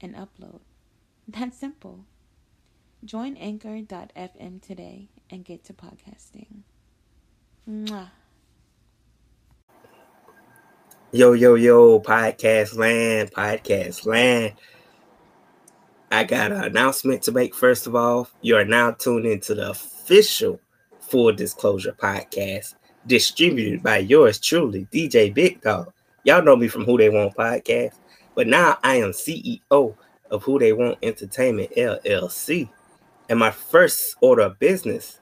and upload. That's simple. Join anchor.fm today and get to podcasting. Mwah. Yo, yo, yo, podcast land, podcast land. I got an announcement to make. First of all, you are now tuned into the official Full Disclosure podcast, distributed by yours truly, DJ Big Dog. Y'all know me from WhoDeyWant podcast, but now I am CEO of WhoDeyWant Entertainment LLC. And my first order of business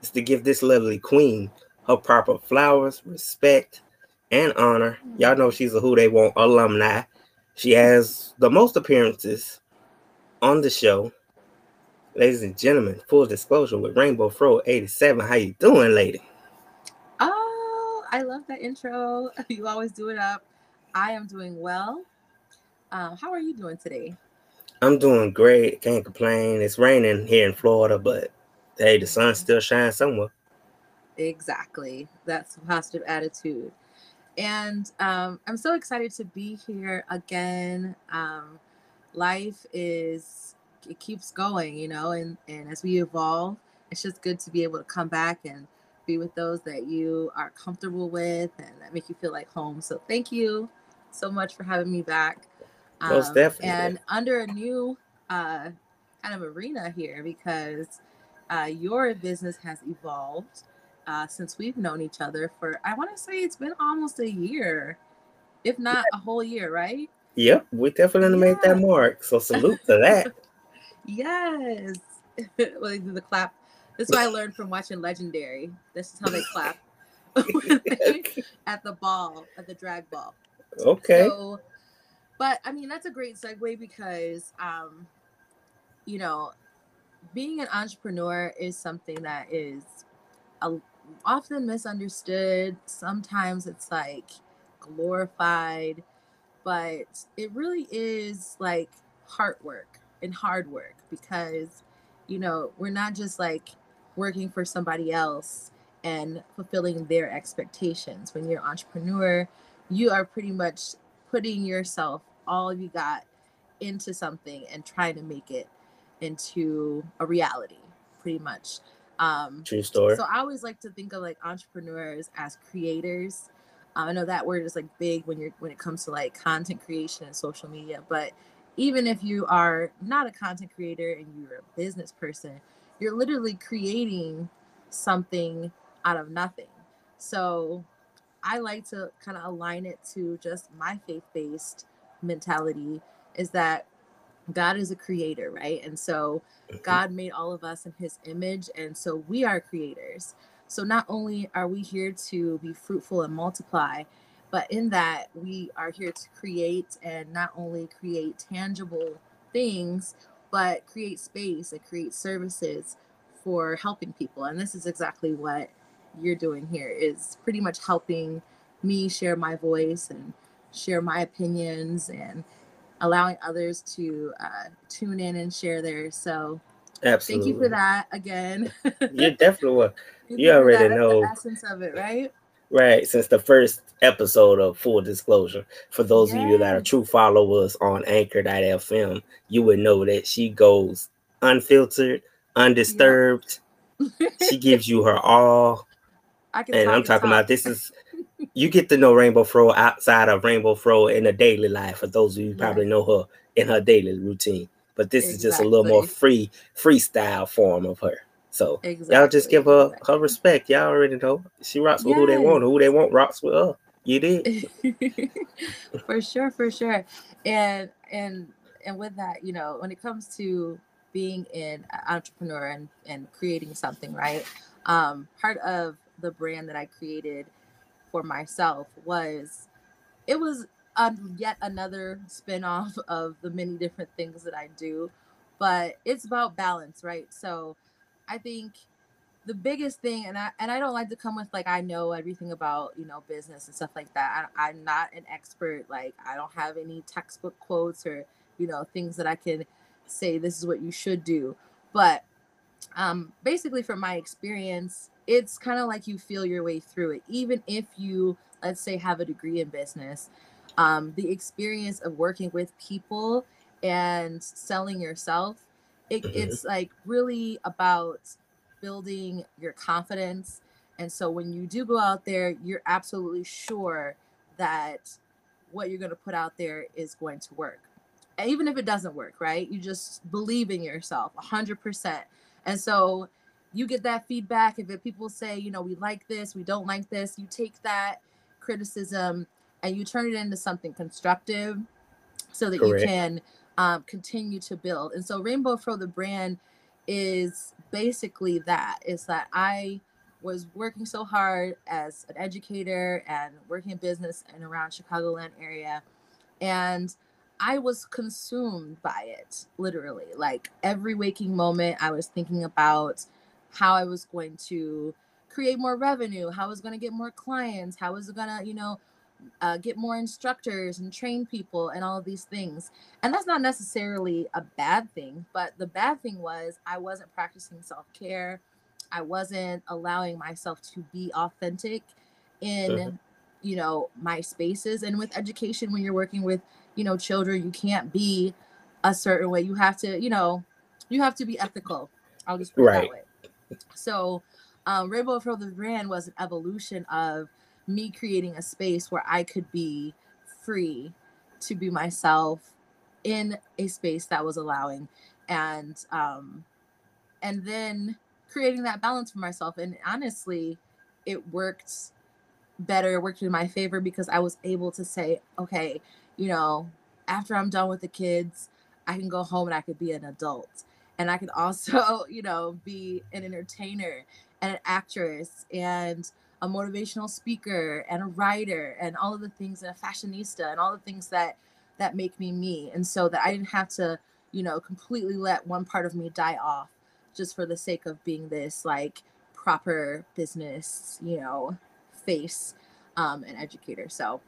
is to give this lovely queen her proper flowers, respect, and honor. Y'all know she's a WhoDeyWant alumni. She has the most appearances on the show. Ladies and gentlemen, full disclosure with Rainbow Fro 87. How you doing, lady? Oh, I love that intro. You always do it up. I am doing well. Um, how are you doing today? I'm doing great. Can't complain. It's raining here in Florida, but hey, the sun still shines somewhere. Exactly. That's a positive attitude. And um, I'm so excited to be here again. Um, life is, it keeps going, you know, and, and as we evolve, it's just good to be able to come back and be with those that you are comfortable with and that make you feel like home. So thank you so much for having me back. Most Um, definitely. and under a new uh, kind of arena here because uh, your business has evolved uh, since we've known each other for, I want to say it's been almost a year, if not a whole year, right? Yep, we definitely made that mark. So salute to that. Yes. well, they do the clap. This is what I learned from watching Legendary. This is how they clap at the ball, at the drag ball. okay. So, but I mean, that's a great segue because, um, you know, being an entrepreneur is something that is a, often misunderstood. Sometimes it's like glorified, but it really is like hard work and hard work because, you know, we're not just like working for somebody else and fulfilling their expectations. When you're an entrepreneur, you are pretty much putting yourself, all you got, into something and trying to make it into a reality, pretty much. Um, True story. so I always like to think of like entrepreneurs as creators. Uh, I know that word is like big when you're when it comes to like content creation and social media, but even if you are not a content creator and you're a business person, you're literally creating something out of nothing. So I like to kind of align it to just my faith-based mentality is that God is a creator, right? And so mm-hmm. God made all of us in his image, and so we are creators. So not only are we here to be fruitful and multiply, but in that we are here to create and not only create tangible things, but create space and create services for helping people. And this is exactly what you're doing here is pretty much helping me share my voice and share my opinions and allowing others to uh, tune in and share theirs. So Absolutely. thank you for that again. You definitely were. You already that. That's know. the essence of it, right? Right, since the first episode of Full Disclosure, for those of you that are true followers on Anchor.fm, you would know that she goes unfiltered, undisturbed. she gives you her all. I can And I'm talking talk. about this is you get to know Rainbow Fro outside of Rainbow Fro in a daily life. For those of you who probably know her in her daily routine, but this is just a little more free freestyle form of her. So exactly. y'all just give her exactly. her respect. Y'all already know she rocks with who they want. Who they want rocks with her. You did. for sure for sure and and and with that you know when it comes to being an entrepreneur and and creating something right um part of the brand that i created for myself was it was um, yet another spin-off of the many different things that I do. But it's about balance, right? So I think the biggest thing and I and I don't like to come with like I know everything about, you know, business and stuff like that. I, I'm not an expert. Like I don't have any textbook quotes or, you know, things that I can say this is what you should do. But um basically from my experience, it's kind of like you feel your way through it. Even if you let's say have a degree in business, um, the experience of working with people and selling yourself it, mm-hmm. it's like really about building your confidence and so when you do go out there you're absolutely sure that what you're going to put out there is going to work and even if it doesn't work right you just believe in yourself 100% and so you get that feedback if people say you know we like this we don't like this you take that criticism and you turn it into something constructive so that Correct. you can um, continue to build. And so Rainbow Fro the brand is basically that. It's that I was working so hard as an educator and working in business and around Chicagoland area. And I was consumed by it, literally. Like every waking moment, I was thinking about how I was going to create more revenue, how I was going to get more clients, how I was going to, you know, uh, get more instructors and train people and all of these things. And that's not necessarily a bad thing, but the bad thing was I wasn't practicing self care. I wasn't allowing myself to be authentic in, mm-hmm. you know, my spaces. And with education, when you're working with, you know, children, you can't be a certain way. You have to, you know, you have to be ethical. I'll just put right. it that way. So, um, Rainbow Fro the brand was an evolution of me creating a space where I could be free to be myself in a space that was allowing. And um and then creating that balance for myself. And honestly it worked better it worked in my favor because I was able to say okay you know after I'm done with the kids I can go home and I could be an adult and I could also you know be an entertainer and an actress and a motivational speaker and a writer and all of the things and a fashionista and all the things that that make me me. And so that i didn't have to you know completely let one part of me die off just for the sake of being this like proper business you know face um, and educator. So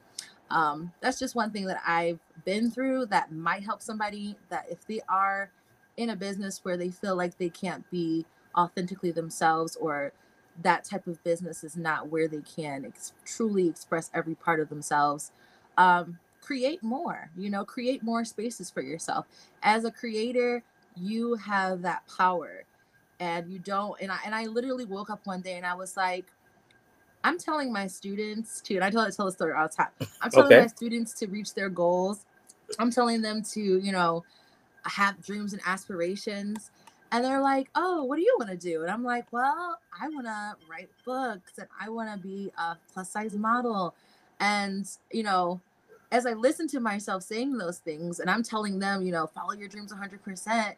um, that's just one thing that i've been through that might help somebody that if they are in a business where they feel like they can't be authentically themselves or that type of business is not where they can ex- truly express every part of themselves um, create more you know create more spaces for yourself. As a creator you have that power and you don't and i and i literally woke up one day and i was like i'm telling my students to and i tell, I tell the story all the time. I'm telling okay. my students to reach their goals. I'm telling them to you know have dreams and aspirations and they're like, "Oh, what do you want to do?" And I'm like, "Well, I want to write books and I want to be a plus size model." And you know, as I listen to myself saying those things, and I'm telling them, you know, follow your dreams 100 percent.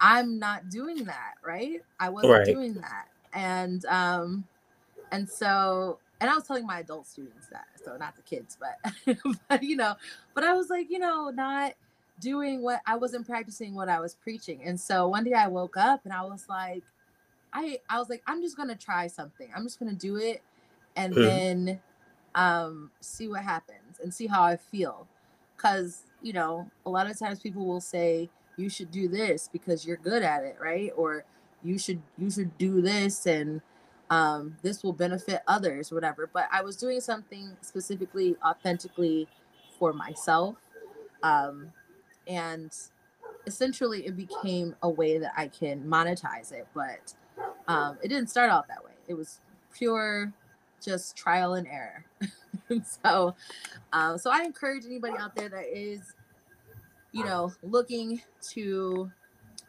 I'm not doing that, right? I wasn't right. doing that, and um, and so, and I was telling my adult students that, so not the kids, but but you know, but I was like, you know, not doing what I wasn't practicing what I was preaching. And so one day I woke up and I was like, I I was like, I'm just gonna try something. I'm just gonna do it and mm. then um see what happens and see how I feel. Cause, you know, a lot of times people will say, you should do this because you're good at it, right? Or you should you should do this and um this will benefit others, whatever. But I was doing something specifically authentically for myself. Um and essentially it became a way that I can monetize it. But um, it didn't start out that way. It was pure just trial and error. so, um, so I encourage anybody out there that is, you know, looking to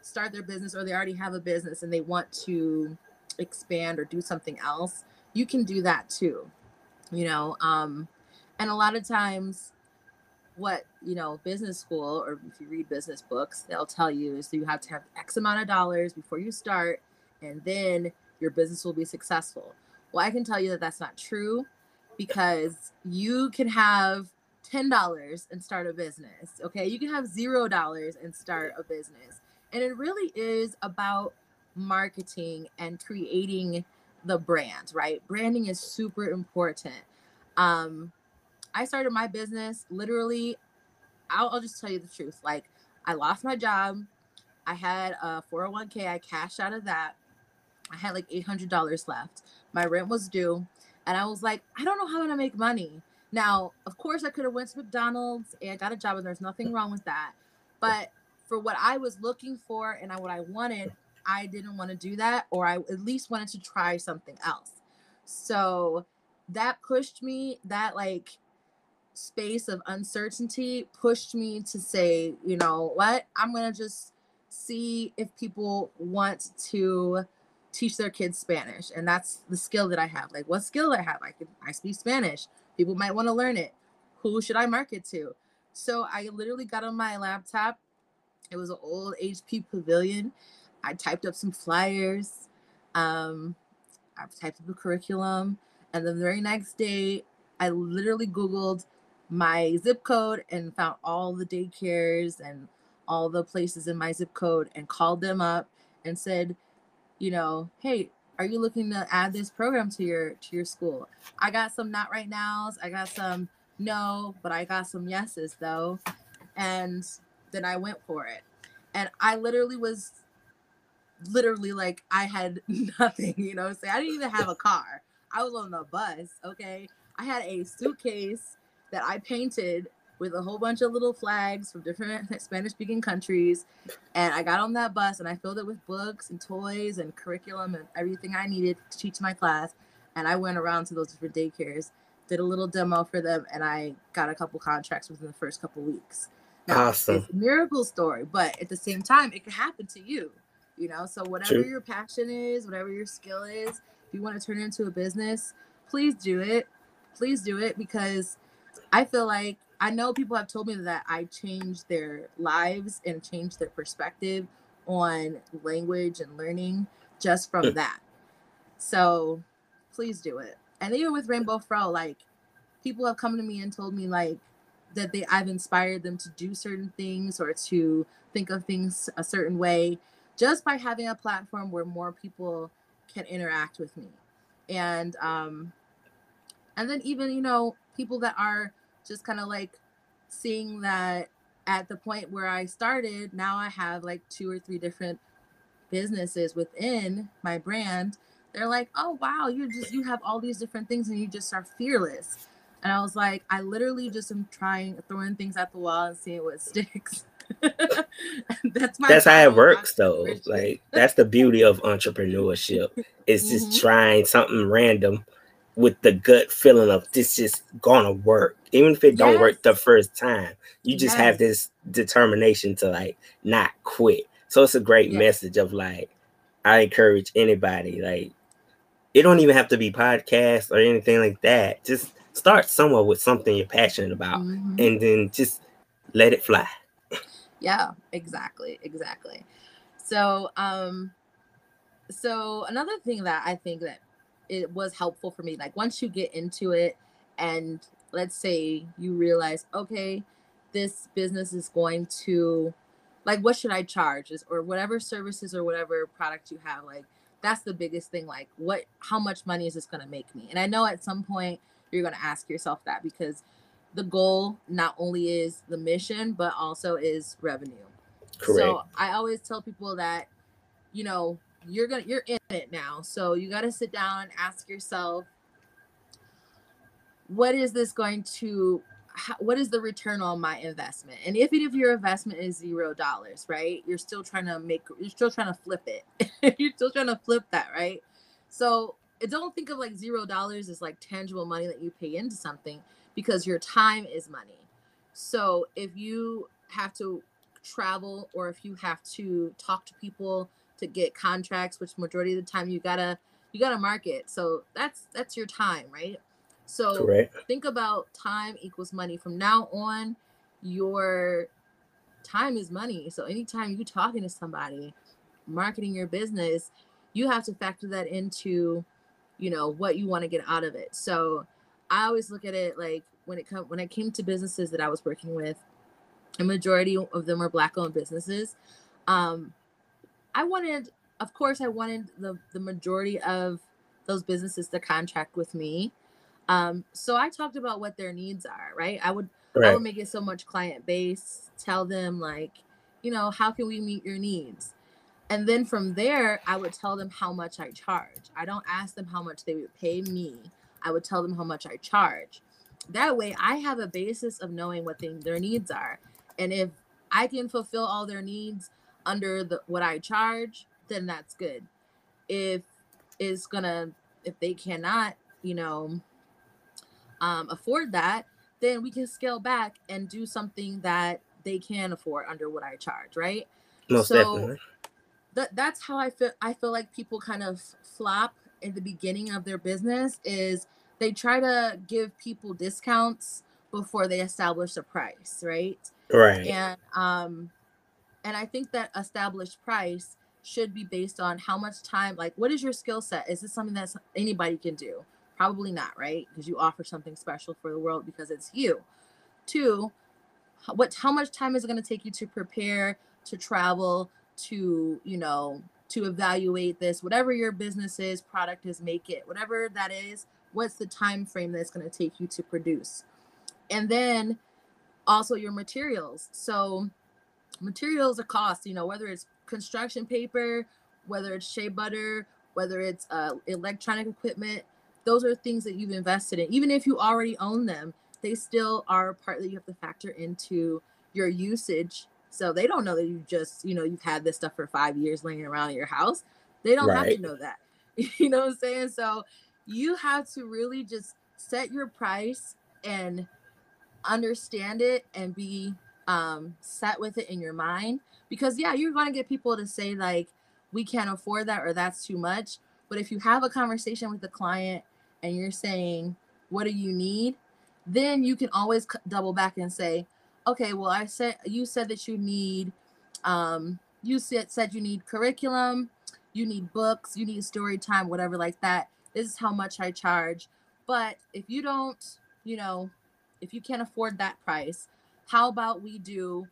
start their business or they already have a business and they want to expand or do something else, you can do that too. You know, um, and a lot of times what you know business school or if you read business books they'll tell you is you have to have x amount of dollars before you start and then your business will be successful well i can tell you that that's not true because you can have $10 and start a business. Okay. You can have $0 and start a business. And it really is about marketing and creating the brand, right? Branding is super important. Um, I started my business literally, I'll, I'll just tell you the truth. Like, I lost my job. I had a 401k. I cashed out of that. I had like $800 left. My rent was due. And I was like, I don't know how I'm going to make money. Now, of course, I could have went to McDonald's and got a job, and there's nothing wrong with that. But for what I was looking for and what I wanted, I didn't want to do that, or I at least wanted to try something else. So that pushed me, that like space of uncertainty pushed me to say, you know what, I'm going to just see if people want to teach their kids Spanish. And that's the skill that I have. Like, what skill I have? I can I speak Spanish. People might want to learn it. Who should I market to? So I literally got on my laptop. It was an old HP Pavilion. I typed up some flyers. Um, I typed up a curriculum. And the very next day, I literally Googled my zip code and found all the daycares and all the places in my zip code and called them up and said, you know, hey, are you looking to add this program to your to your school? I got some not right nows. I got some no, but I got some yeses though. And then I went for it. And I literally was literally like I had nothing, you know. Say I didn't even have a car. I was on the bus, okay? I had a suitcase that I painted with a whole bunch of little flags from different Spanish speaking countries. And I got on that bus and I filled it with books and toys and curriculum and everything I needed to teach my class. And I went around to those different daycares, did a little demo for them, and I got a couple contracts within the first couple weeks. Now, Awesome. It's a miracle story, but at the same time, it could happen to you. You know, so whatever True. your passion is, whatever your skill is, if you want to turn it into a business, please do it. Please do it because I feel like I know people have told me that I changed their lives and changed their perspective on language and learning just from that. So please do it. And even with Rainbow Fro, like people have come to me and told me like that they I've inspired them to do certain things or to think of things a certain way just by having a platform where more people can interact with me. And um and then even, you know, people that are just kind of like seeing that at the point where I started, now I have like two or three different businesses within my brand. They're like, "Oh wow, you're just you have all these different things and you just are fearless." And I was like, I literally just am trying throwing things at the wall and seeing what sticks. that's my That's how it works though. Like that's the beauty of entrepreneurship. It's just Mhm. trying something random with the gut feeling of this just gonna work. Even if it don't work the first time. You just have this determination to like not quit. So it's a great Yes. message of like I encourage anybody, like it don't even have to be podcast or anything like that. Just start somewhere with something you're passionate about Mhm. and then just let it fly. Yeah, exactly, exactly. So, um, so another thing that I think that it was helpful for me, like once you get into it, and let's say you realize, okay, this business is going to, like, what should I charge, is or whatever services or whatever product you have, like that's the biggest thing. Like, what, how much money is this going to make me? And I know at some point you're going to ask yourself that because the goal not only is the mission but also is revenue Correct. so i always tell people that you know you're gonna you're in it now. So you got to sit down and ask yourself what is this going to what is the return on my investment? And if if your investment is zero dollars right you're still trying to make you're still trying to flip it. You're still trying to flip that right? So don't think of like zero dollars as like tangible money that you pay into something because your time is money. So if you have to travel or if you have to talk to people to get contracts, which majority of the time you gotta you gotta market. So that's that's your time, right? So Correct. think about time equals money. From now on, your time is money. So anytime you're talking to somebody, marketing your business, you have to factor that into, you know, what you want to get out of it. So I always look at it like when it come when I came to businesses that I was working with, a majority of them were black owned businesses. Um, I wanted, of course, I wanted the the majority of those businesses to contract with me. Um, so I talked about what their needs are, right? I would right. I would make it so much client base, tell them like, you know, how can we meet your needs? And then from there, I would tell them how much I charge. I don't ask them how much they would pay me. I would tell them how much I charge. That way, I have a basis of knowing what they, their needs are. And if I can fulfill all their needs under the what I charge, then that's good. If it's gonna, if they cannot, you know, um, afford that, then we can scale back and do something that they can afford under what I charge, right? Most so definitely. That that's how I feel. I feel like people kind of flop in the beginning of their business is they try to give people discounts before they establish a price, right? Right. And um and I think that established price should be based on how much time like what is your skill set? Is this something that anybody can do? Probably not, right? Because you offer something special for the world because it's you. Two, what how much time is it going to take you to prepare, to travel, to, you know, to evaluate this, whatever your business is, product is, make it, whatever that is, what's the time frame that's going to take you to produce? And then also your materials. So materials are cost, you know, whether it's construction paper, whether it's shea butter, whether it's uh, electronic equipment, those are things that you've invested in. Even if you already own them, they still are a part that you have to factor into your usage. So they don't know that you just, you know, you've had this stuff for five years laying around your house. They don't right. have to know that. You know what I'm saying? So you have to really just set your price and understand it and be um set with it in your mind because yeah you're going to get people to say like we can't afford that or that's too much but if you have a conversation with the client and you're saying, what do you need? Then you can always double back and say, okay, well, I said, you said that you need, um, you said, said you need curriculum, you need books, you need story time, whatever like that. This is how much I charge. But if you don't, you know, if you can't afford that price, how about we do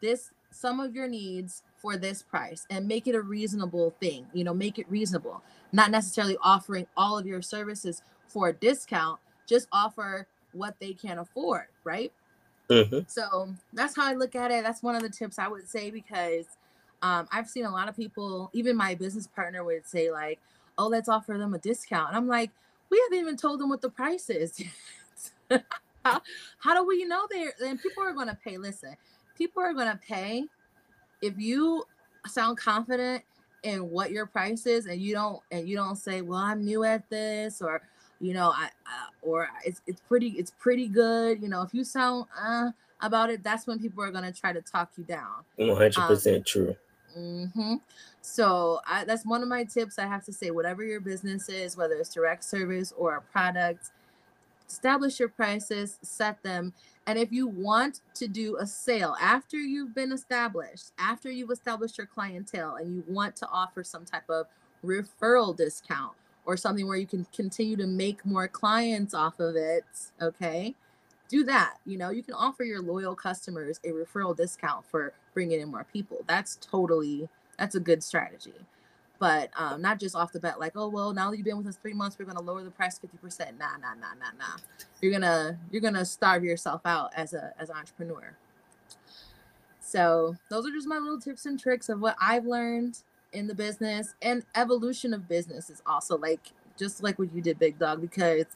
this, some of your needs for this price and make it a reasonable thing, you know, make it reasonable not necessarily offering all of your services for a discount, just offer what they can afford, right? Mm-hmm. So that's how I look at it. That's one of the tips I would say because um, I've seen a lot of people, even my business partner would say, like, oh, let's offer them a discount. And I'm like, we haven't even told them what the price is. how, how do we know they're, and people are going to pay. Listen, people are going to pay if you sound confident in what your price is and you don't and you don't say well i'm new at this or you know i, or it's it's pretty it's pretty good you know if you sound uh about it that's when people are going to try to talk you down 100% um, true mm-hmm. so I, that's one of my tips i have to say whatever your business is whether it's direct service or a product establish your prices set them and if you want to do a sale after you've been established, after you've established your clientele, and you want to offer some type of referral discount or something where you can continue to make more clients off of it, okay? Do that. You know, you can offer your loyal customers a referral discount for bringing in more people. That's totally that's a good strategy but um, not just off the bat like oh well now that you've been with us three months we're going to lower the price 50% nah nah nah nah nah. You're gonna you're gonna starve yourself out as a as an entrepreneur. So those are just my little tips and tricks of what i've learned in the business and evolution of business is also like just like what you did big dog because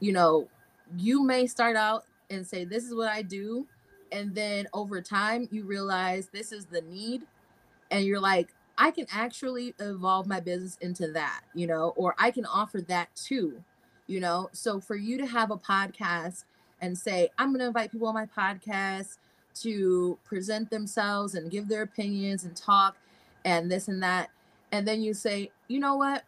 you know you may start out and say this is what i do and then over time you realize this is the need and you're like I can actually evolve my business into that, you know, or I can offer that too, you know. So for you to have a podcast and say, I'm going to invite people on my podcast to present themselves and give their opinions and talk and this and that. And then you say, you know what?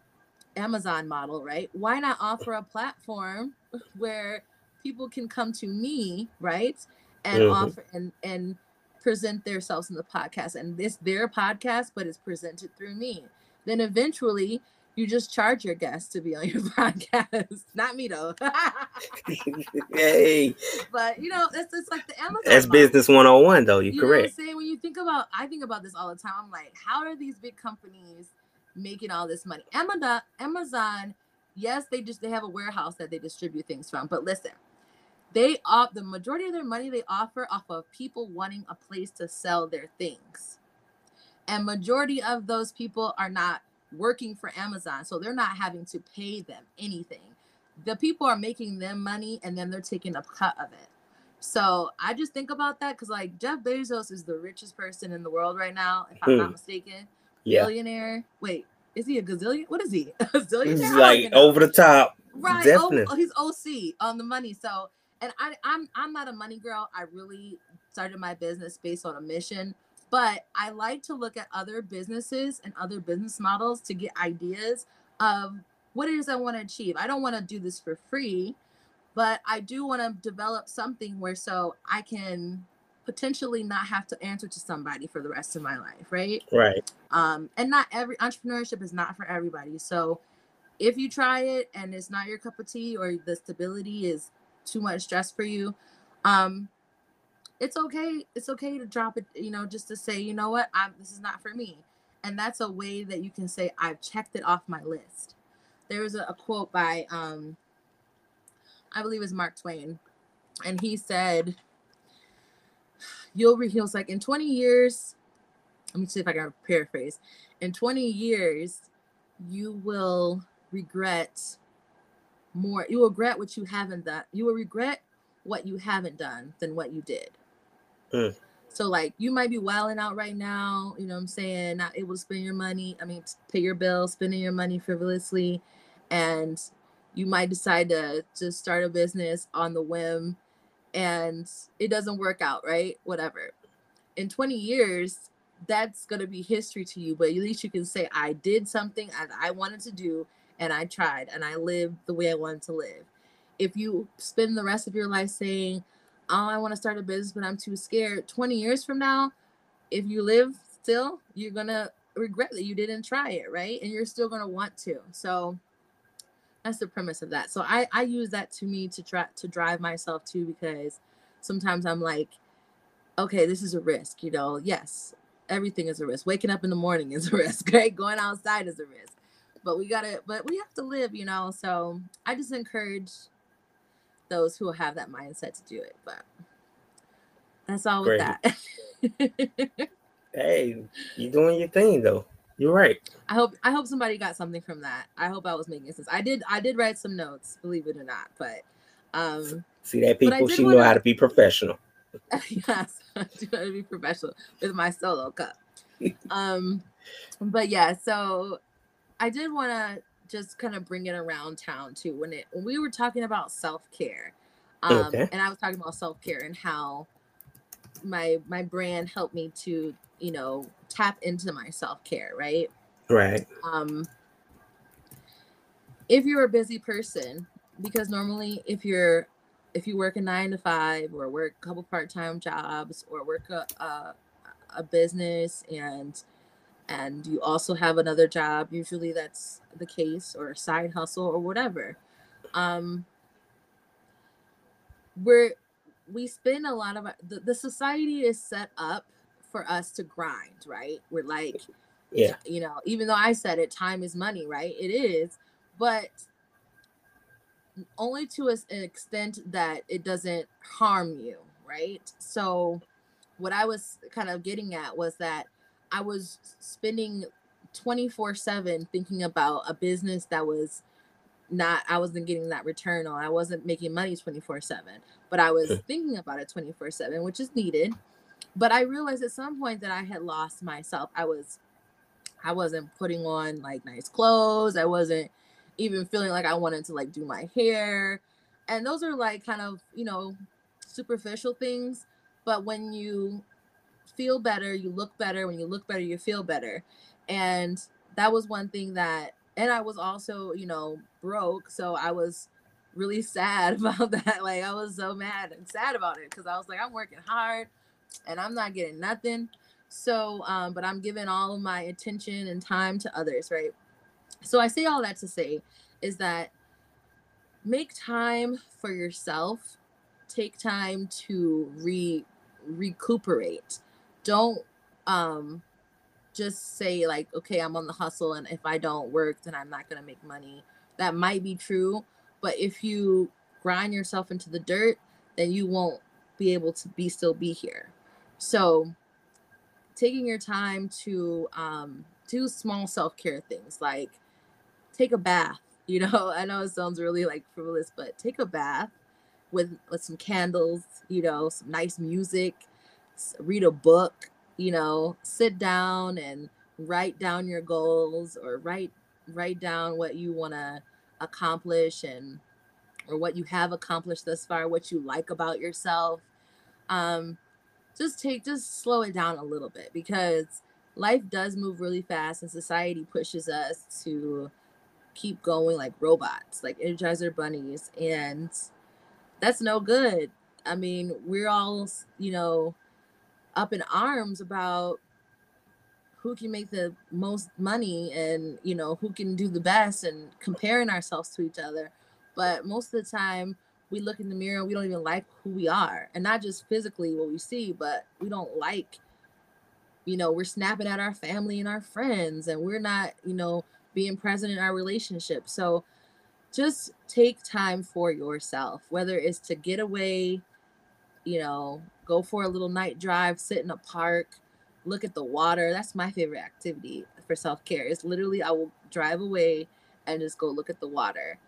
Amazon model, right? Why not offer a platform where people can come to me, right? And mm-hmm. offer and and present themselves in the podcast and this their podcast but it's presented through me then eventually you just charge your guests to be on your podcast. Not me though. hey, but you know, it's it's like the Amazon. that's model. business 101 though. You're You correct. know what I'm saying? When you think about, I think about this all the time. I'm like, how are these big companies making all this money? Amazon, Amazon, yes, they just they have a warehouse that they distribute things from. But listen, they off the majority of their money they offer off of people wanting a place to sell their things, and majority of those people are not working for Amazon, so they're not having to pay them anything. The people are making them money, and then they're taking a cut of it. So I just think about that because like Jeff Bezos is the richest person in the world right now, if I'm not Hmm. mistaken. Yeah, Billionaire. Wait, is he a gazillion? What is he? A zillionaire? like over the top. right. definitely. Oh, he's OC on the money. So and I, I'm I'm not a money girl. I really started my business based on a mission. But I like to look at other businesses and other business models to get ideas of what it is I want to achieve. I don't want to do this for free but I do want to develop something where so I can potentially not have to answer to somebody for the rest of my life, right? Right. Um, and not every entrepreneurship is not for everybody. So if you try it and it's not your cup of tea or the stability is too much stress for you, um, it's okay. It's okay to drop it, you know, just to say, you know what, I'm this is not for me. And that's a way that you can say, I've checked it off my list. There was a, a quote by um I believe it's Mark Twain, and he said, "You'll." Re-, he was like, "In 20 years, let me see if I can paraphrase. In 20 years, you will regret more. You will regret what you haven't done. You will regret what you haven't done than what you did." Mm. So like you might be wilding out right now, you know what I'm saying, not able to spend your money, I mean pay your bills, spending your money frivolously and you might decide to just start a business on the whim and it doesn't work out, right? Whatever. In 20 years, that's going to be history to you, but at least you can say, I did something that I wanted to do and I tried and I lived the way I wanted to live. If you spend the rest of your life saying, Oh, I want to start a business, but I'm too scared, 20 years from now, if you live still, you're going to regret that you didn't try it, right? And you're still going to want to. So, that's the premise of that so i i use that to me to try to drive myself too because sometimes i'm like okay this is a risk you know yes everything is a risk waking up in the morning is a risk right going outside is a risk but we gotta but we have to live you know so i just encourage those who have that mindset to do it but that's all with that Hey, you doing your thing though. You're right. I hope I hope somebody got something from that. I hope I was making sense. I did I did write some notes, believe it or not, but um See that people, she know wanna- how to be professional. yes, I do want to be professional with my solo cup. um but yeah, so I did want to just kind of bring it around town too when it when we were talking about self-care. Um Okay. and I was talking about self-care and how my my brand helped me to, you know, tap into my self-care, right? Right. um if you're a busy person because normally if you're if you work a nine to five or work a couple part-time jobs or work a, a, a business and and you also have another job usually that's the case or a side hustle or whatever. Um we're we spend a lot of our- the, the society is set up for us to grind right? We're like Yeah. you know even though i said it time is money right? It is but only to an extent that it doesn't harm you right? So what i was kind of getting at was that i was spending 24 7 thinking about a business that was not i wasn't getting that return on. I wasn't making money 24 7 but i was thinking about it 24 7 which is needed. But i realized at some point that i had lost myself. I was i wasn't putting on like nice clothes. I wasn't even feeling like i wanted to like do my hair. And those are like kind of you know superficial things. But when you feel better you look better when you look better you feel better and that was one thing that and i was also you know broke so i was really sad about that like i was so mad and sad about it because i was like i'm working hard and i'm not getting nothing so um but i'm giving all of my attention and time to others right So I say all that to say is that make time for yourself. Take time to re recuperate. Don't um just say like okay i'm on the hustle and if i don't work then i'm not going to make money. That might be true but if you grind yourself into the dirt then you won't be able to be still be here. So taking your time to um, do small self-care things like take a bath you know? I know it sounds really like frivolous but take a bath with with some candles you know some nice music read a book you know sit down and write down your goals or write write down what you want to accomplish and or what you have accomplished thus far what you like about yourself. Um just take just slow it down a little bit because life does move really fast and society pushes us to keep going like robots like energizer bunnies and that's no good. I mean we're all you know up in arms about who can make the most money and you know who can do the best and comparing ourselves to each other. But most of the time we look in the mirror and we don't even like who we are. And not just physically what we see but we don't like you know we're snapping at our family and our friends and we're not you know being present in our relationship. So just take time for yourself whether it's to get away you know go for a little night drive sit in a park look at the water. That's my favorite activity for self-care it's literally i will drive away and just go look at the water.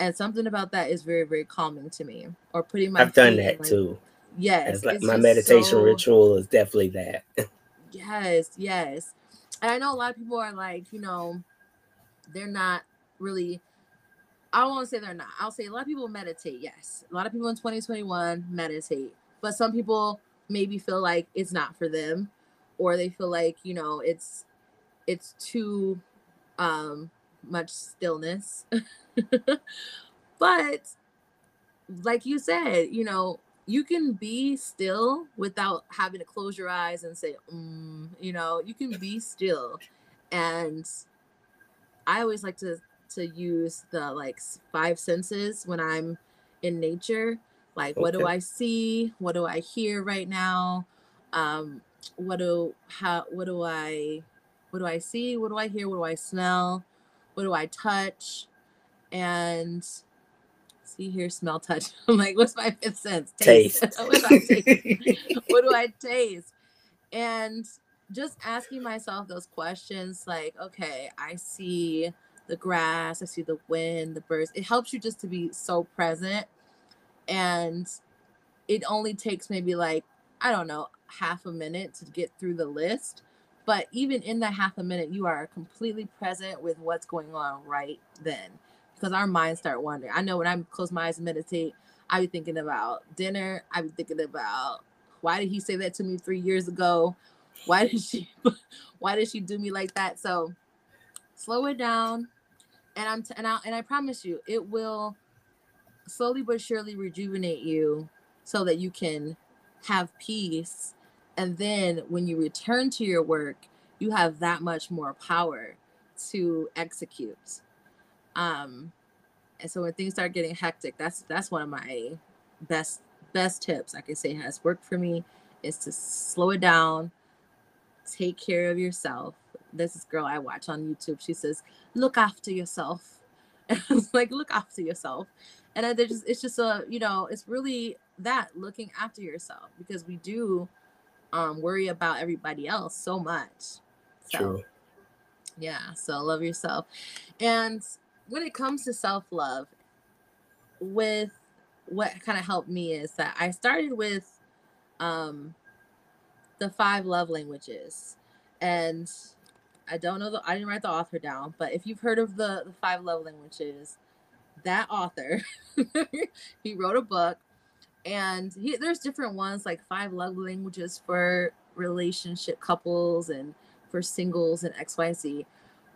And something about that is very very calming to me or putting my i've done that like, too. Yes it's like my meditation so, ritual is definitely that. Yes yes. And i know a lot of people are like you know they're not really i won't say they're not. I'll say a lot of people meditate yes. A lot of people in 2021 meditate but some people maybe feel like it's not for them or they feel like you know it's it's too um much stillness. But like you said, you know, you can be still without having to close your eyes and say, mm, you know, you can be still. And I always like to to use the like five senses when I'm in nature. Like okay. what do I see? What do I hear right now? Um, what do how what do I what do I see? What do I hear? What do I smell? What do I touch? and see, hear, smell, touch. I'm like, what's my fifth sense? Taste. taste. what, do taste? what do I taste? And just asking myself those questions like, okay, I see the grass, I see the wind, the birds. It helps you just to be so present. And it only takes maybe like, I don't know, half a minute to get through the list. But even in that half a minute, you are completely present with what's going on right then because our minds start wandering. I know when I close my eyes and meditate, I be thinking about dinner. I be thinking about why did he say that to me three years ago? Why did she why did she do me like that? So slow it down. And I'm t- and I and I promise you it will slowly but surely rejuvenate you so that you can have peace. And then when you return to your work, you have that much more power to execute. Um, and so when things start getting hectic, that's that's one of my best best tips I can say has worked for me is to slow it down, take care of yourself. This girl I watch on YouTube. She says, "Look after yourself." And I was like, "Look after yourself," and I just it's just a you know it's really that looking after yourself because we do um, worry about everybody else so much. So, True. Yeah. So love yourself, and when it comes to self love, with what kind of helped me is that I started with um, the five love languages, and I don't know the I didn't write the author down, but if you've heard of the the five love languages, that author he wrote a book, and he, there's different ones like five love languages for relationship couples and for singles and X Y Z.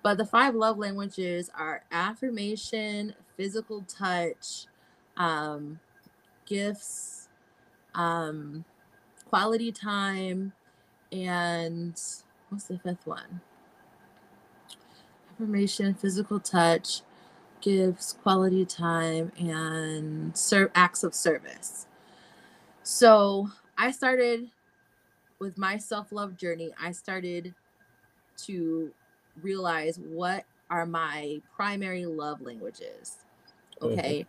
But the five love languages are affirmation, physical touch, um, gifts, um, quality time, and what's the fifth one? Physical touch, gives quality time, and serve acts of service. So I started with my self-love journey. I started to realize what are my primary love languages. Mhm. Okay.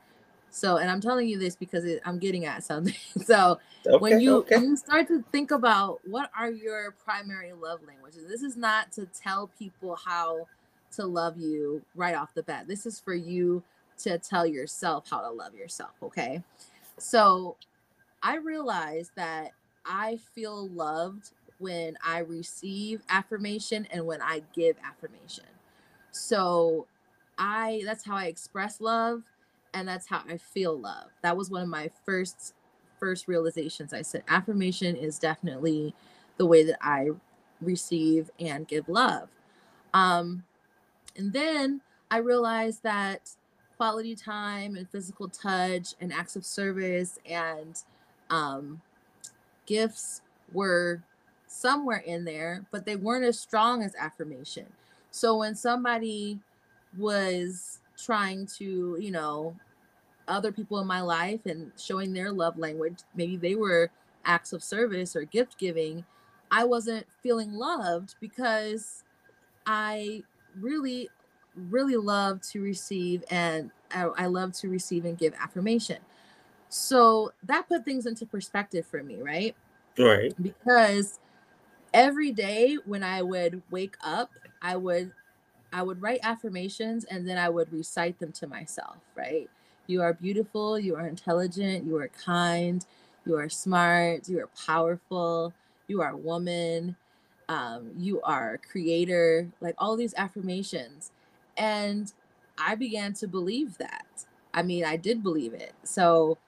So, and I'm telling you this because it, I'm getting at something. So, Okay, when you okay. when you start to think about what are your primary love languages, this is not to tell people how to love you right off the bat. This is for you to tell yourself how to love yourself. Okay. So, I realized that I feel loved when I receive affirmation and when I give affirmation. So I that's how I express love and that's how I feel love. That was one of my first first realizations. I said affirmation is definitely the way that I receive and give love. Um and then I realized that quality time and physical touch and acts of service and um gifts were somewhere in there, but they weren't as strong as affirmation. So when somebody was trying to, you know, other people in my life and showing their love language, maybe they were acts of service or gift giving, I wasn't feeling loved because I really, really love to receive and I, I love to receive and give affirmation. So that put things into perspective for me, right? Right. because every day when I would wake up, I would I would write affirmations and then I would recite them to myself, right? You are beautiful, you are intelligent, you are kind, you are smart, you are powerful, you are a woman, um, you are a creator, like all these affirmations. And I began to believe that. I mean, I did believe it. So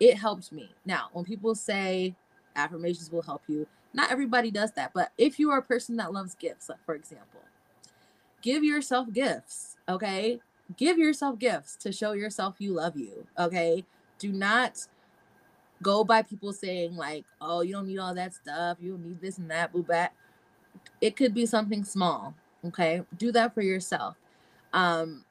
it helped me. Now, when people say affirmations will help you, not everybody does that. But if you are a person that loves gifts, for example, give yourself gifts, okay? Give yourself gifts to show yourself you love you, okay? Do not go by people saying like, "Oh, you don't need all that stuff. You don't need this and that." Boo bat. It could be something small, okay? Do that for yourself. Um,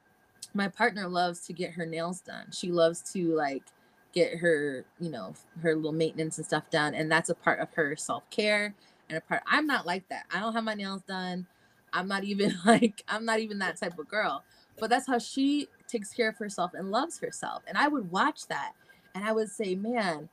my partner loves to get her nails done. She loves to like get her, you know, her little maintenance and stuff done, and that's a part of her self care and a part. I'm not like that. I don't have my nails done. I'm not even like I'm not even that type of girl. But that's how she takes care of herself and loves herself. And I would watch that and I would say, man,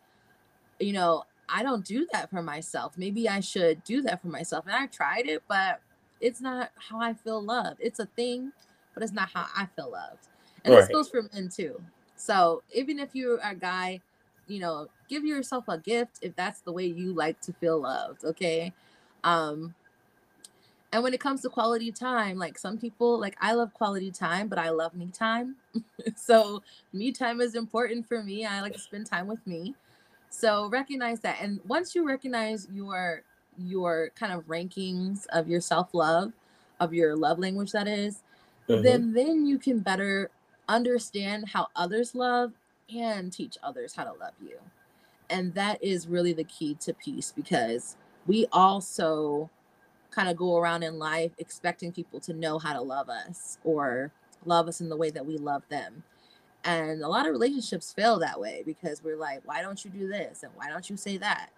you know, I don't do that for myself. Maybe I should do that for myself. And I tried it, but it's not how I feel loved. It's a thing, but it's not how I feel loved. And this goes for men too. So even if you're a guy, you know, give yourself a gift if that's the way you like to feel loved. Okay. Um, and when it comes to quality time, like some people, like I love quality time, but I love me time. so me time is important for me. I like to spend time with me. So recognize that. And once you recognize your your kind of rankings of your self-love, of your love language that is, Mhm. then then you can better understand how others love and teach others how to love you. And that is really the key to peace because we also kind of go around in life expecting people to know how to love us or love us in the way that we love them. And a lot of relationships fail that way because we're like, why don't you do this? And why don't you say that?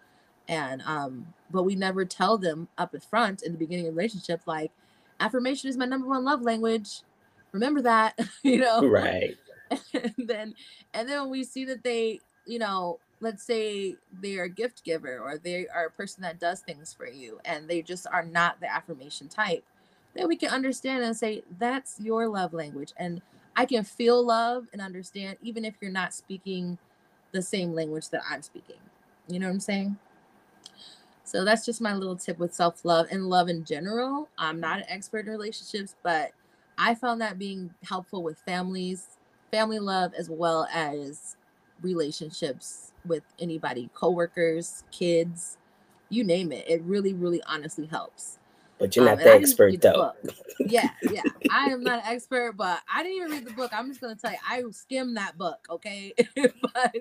And um, but we never tell them up at front in the beginning of the relationship, like, affirmation is my number one love language. Remember that, you know? Right. and then and then when we see that they you know let's say they're a gift giver or they are a person that does things for you and they just are not the affirmation type then we can understand and say that's your love language and i can feel love and understand even if you're not speaking the same language that i'm speaking. You know what i'm saying? So that's just my little tip with self-love and love in general. I'm not an expert in relationships but i found that being helpful with families family love as well as relationships with anybody coworkers kids you name it. It really really honestly helps But you're Um, not the expert read the though. yeah yeah i am not an expert but i didn't even read the book i'm just gonna tell you i skimmed that book okay but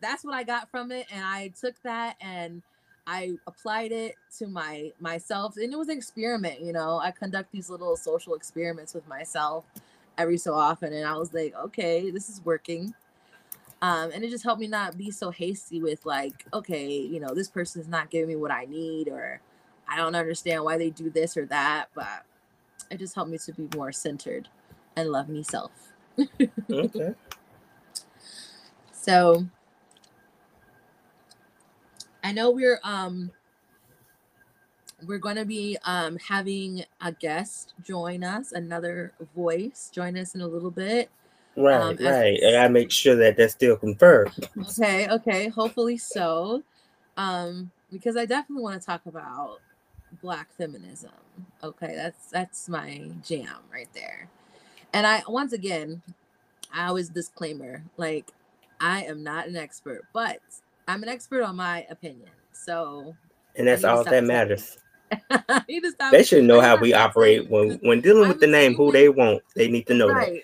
that's what i got from it and i took that and I applied it to my myself and it was an experiment, you know. I conduct these little social experiments with myself every so often and I was like, okay, this is working. Um, and it just helped me not be so hasty with like, okay, you know, this person's not giving me what I need or I don't understand why they do this or that, but it just helped me to be more centered and love me self. Okay. So I know we're um we're going to be um having a guest join us, another voice join us in a little bit. Right, Um, right. I gotta make sure that that's still confirmed. Okay, okay, hopefully so. Um because I definitely want to talk about black feminism. Okay, that's that's my jam right there. And I once again, I always disclaimer like I am not an expert, but I'm an expert on my opinion. So And that's I need to all that matters. I need to stop. They should know how we operate when when dealing with the name WhoDeyWant. They need to know that.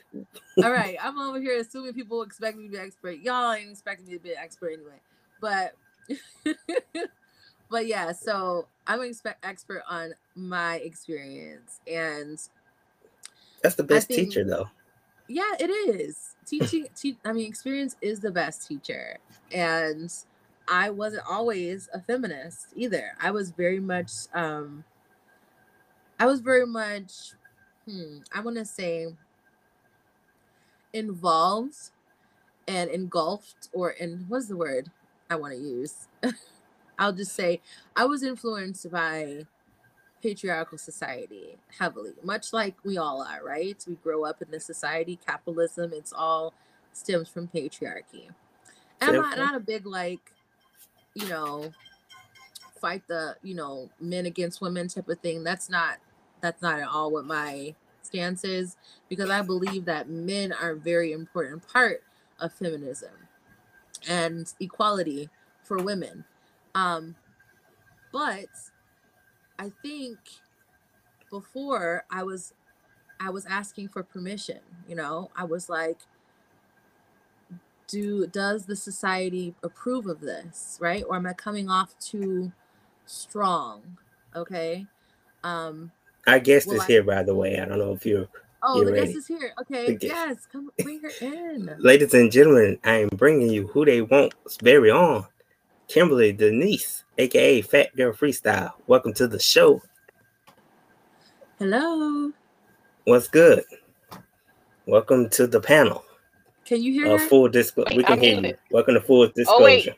All right. I'm over here assuming people expect me to be an expert. Y'all ain't expecting me to be an expert anyway. But but yeah, so I'm an expect expert on my experience. And That's the best think- teacher though. yeah, it is. Teaching te- I mean, experience is the best teacher. And I wasn't always a feminist either. I was very much um I was very much hmm, I want to say involved and engulfed or in what's the word I want to use? I'll just say I was influenced by patriarchal society heavily, much like we all are, right? We grow up in this society, capitalism, it's all stems from patriarchy. And I'm not, not a big like, you know, fight the, you know, men against women type of thing. That's not that's not at all what my stance is because I believe that men are a very important part of feminism and equality for women. Um, but I think before I was I was asking for permission, you know. I was like do does the society approve of this, right? Or am I coming off too strong? Okay? Um Our guest is I- here, by the way. I don't know if you're, oh, the guest is here. Okay. Yes, come bring her in. ladies and gentlemen. I am bringing you WhoDeyWant. very on, Kimberly Denise, aka Fat Girl Freestyle. Welcome to the show. Hello. What's good? Welcome to the panel. Can you hear Uh, her? full disclosure. We can I'm hear you. muted. Welcome to full Oh, wait. disclosure.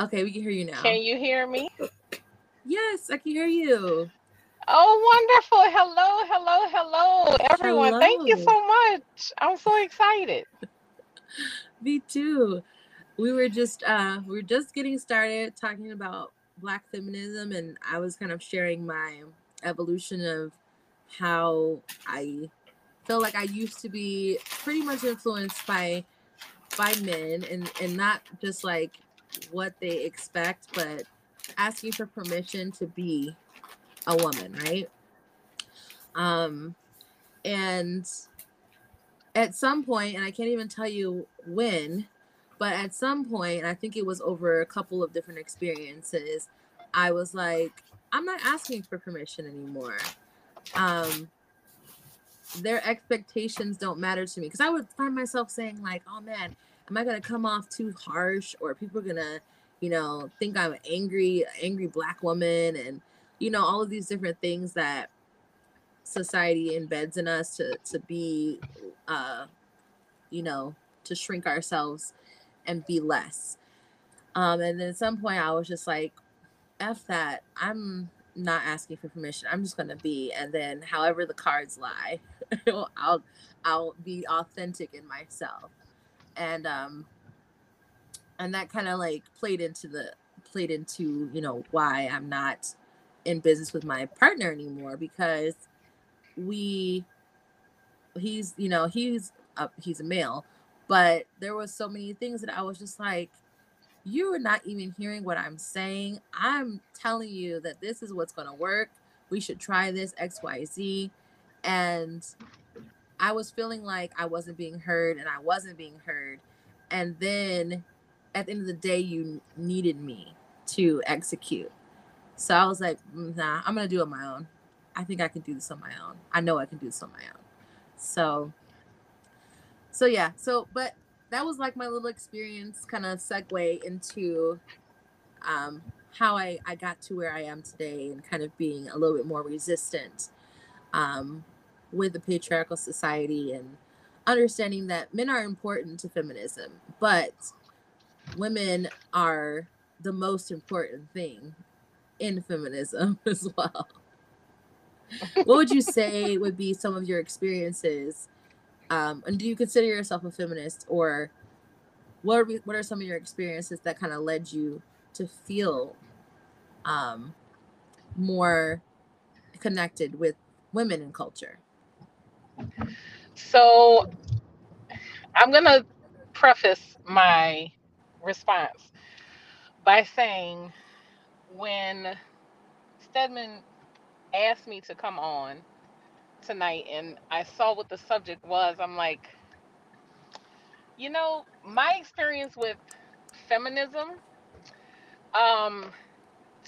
Okay, we can hear you now. Can you hear me? Yes, I can hear you. Oh, wonderful. Hello, hello, hello, everyone. Thank you so much. I'm so excited. Me too. We were just uh we were just getting started talking about black feminism and I was kind of sharing my evolution of how I feel like I used to be pretty much influenced by by men and and not just like what they expect but asking for permission to be a woman, right? Um and at some point, and I can't even tell you when, but at some point, I think it was over a couple of different experiences, I was like, I'm not asking for permission anymore. Um, their expectations don't matter to me because I would find myself saying like, "Oh man, am I gonna come off too harsh, or people gonna, you know, think I'm an angry, angry black woman?" And you know, all of these different things that society embeds in us to to be uh you know to shrink ourselves and be less. Um and then at some point i was just like f that. I'm not asking for permission. I'm just gonna be. And then however the cards lie i'll i'll be authentic in myself. And um and that kind of like played into the played into you know why i'm not in business with my partner anymore because we he's you know he's a, he's a male but there was so many things that i was just like you are not even hearing what i'm saying i'm telling you that this is what's going to work we should try this xyz and i was feeling like i wasn't being heard and i wasn't being heard and then at the end of the day you needed me to execute. So I was like, "Mm, nah, I'm gonna do it on my own. I think I can do this on my own. I know I can do this on my own. So, so yeah. So, but that was like my little experience, kind of segue into um, how I I got to where I am today, and kind of being a little bit more resistant um, with the patriarchal society and understanding that men are important to feminism, but women are the most important thing in feminism as well. what would you say would be some of your experiences? Um, and do you consider yourself a feminist, or what are we, what are some of your experiences that kind of led you to feel um, more connected with women in culture? So I'm going to preface my response by saying when Stedman asked me to come on tonight and I saw what the subject was, I'm like, you know, my experience with feminism, um,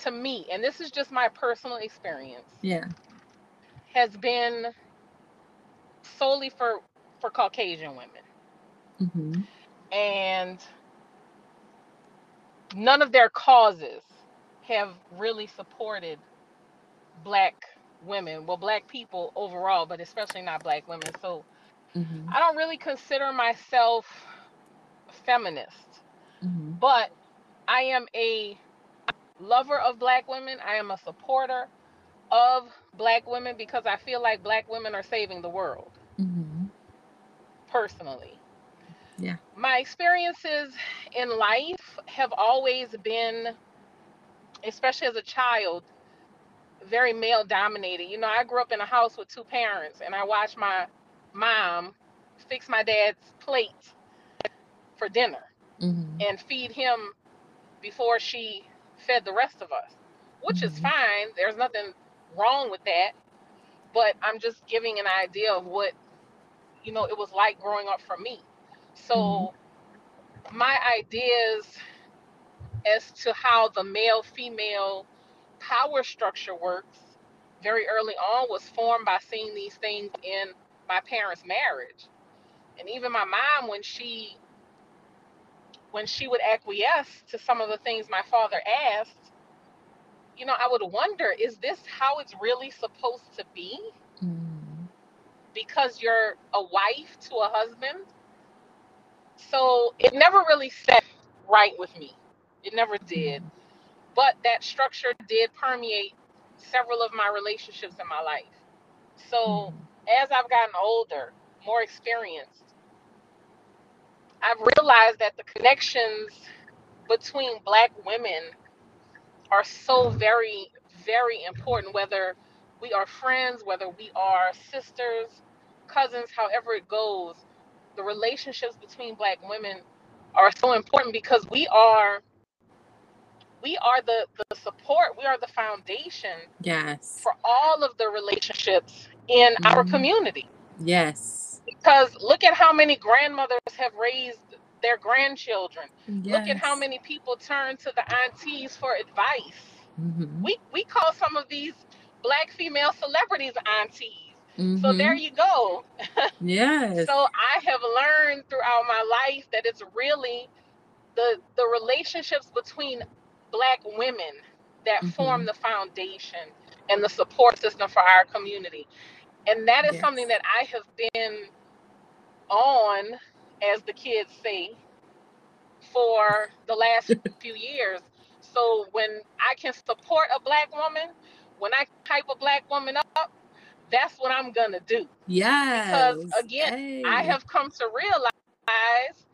to me, and this is just my personal experience, Yeah. has been solely for for Caucasian women. Mm-hmm. and none of their causes have really supported black women well black people overall but especially not black women so Mm-hmm. i don't really consider myself feminist Mm-hmm. but i am a lover of black women i am a supporter of black women because i feel like black women are saving the world Mm-hmm. personally. Yeah. My experiences in life have always been, especially as a child, very male dominated. You know, I grew up in a house with two parents and I watched my mom fix my dad's plate for dinner Mm-hmm. and feed him before she fed the rest of us, which is Mhm. fine. There's nothing wrong with that. But I'm just giving an idea of what, you know, it was like growing up for me. So, my ideas as to how the male female power structure works very early on was formed by seeing these things in my parents' marriage. And even my mom, when she when she would acquiesce to some of the things my father asked, you know, I would wonder, is this how it's really supposed to be? Mm-hmm. Because you're a wife to a husband. So it never really set right with me. It never did. But that structure did permeate several of my relationships in my life. So mm-hmm. as I've gotten older, more experienced, I've realized that the connections between black women are so very, very important, whether we are friends, whether we are sisters, cousins, however it goes. The relationships between black women are so important because we are we are the, the support, we are the foundation Yes. for all of the relationships in our Mhm. community. Yes. Because look at how many grandmothers have raised their grandchildren. yes. Look at how many people turn to the aunties for advice. Mhm. We we call some of these black female celebrities aunties. So Mhm. there you go. Yes. So I have learned throughout my life that it's really the the relationships between black women that form Mhm. the foundation and the support system for our community. And that is Yes. something that I have been on, as the kids say, for the last few years. So when I can support a black woman, when I hype a black woman up, that's what I'm gonna do. Yeah. Because again, I have come to realize,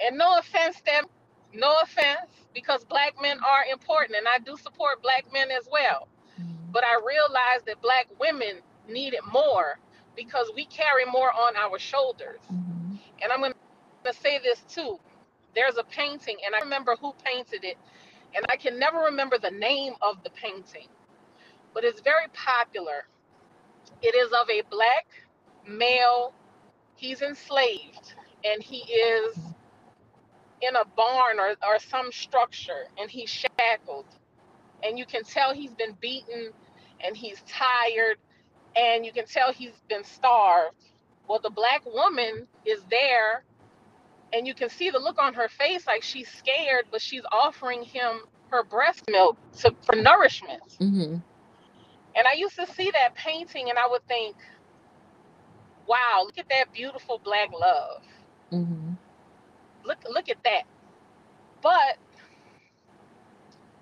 and no offense, them, no offense, because black men are important, and I do support black men as well. Mhm. But I realize that black women need it more because we carry more on our shoulders. Mhm. And I'm going to say this too. There's a painting, and I remember who painted it, and I can never remember the name of the painting, but it's very popular. It is of a black male, he's enslaved, and he is in a barn or, or some structure, and he's shackled. and you can tell he's been beaten and he's tired and you can tell he's been starved well the black woman is there and you can see the look on her face like she's scared but she's offering him her breast milk to, for nourishment Mm-hmm. and i used to see that painting and i would think wow look at that beautiful black love Mm-hmm. Look look at that. But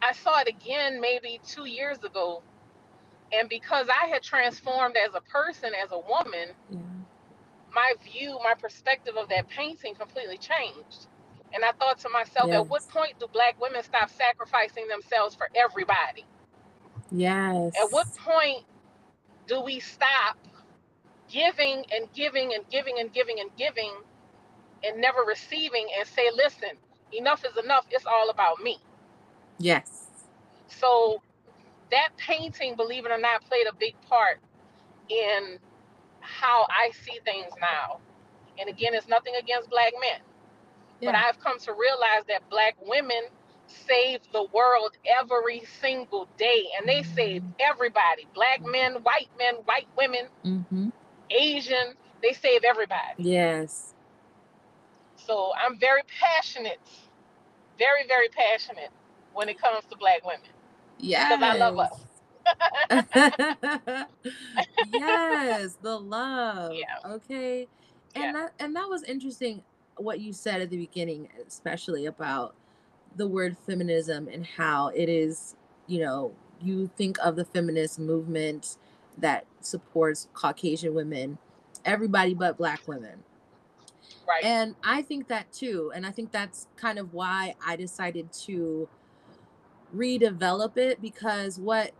i saw it again maybe two years ago. And because i had transformed as a person as a woman Yeah. my view my perspective of that painting completely changed. And i thought to myself at what point do black women stop sacrificing themselves for everybody? Yes. at what point do we stop giving and giving and giving and giving and giving and never receiving and say listen enough is enough it's all about me Yes. so that painting believe it or not played a big part in how i see things now and again it's nothing against black men but i've come to realize that black women save the world every single day and they save everybody black men white men white women Mm-hmm. asian they save everybody Yes. So i'm very passionate very very passionate when it comes to black women Yes. because i love us yes, the love. Yeah. Okay. And Yeah. that and that was interesting what you said at the beginning, especially about the word feminism and how it is, you know, you think of the feminist movement that supports Caucasian women, everybody but black women. Right. And I think that too. And I think that's kind of why I decided to redevelop it because what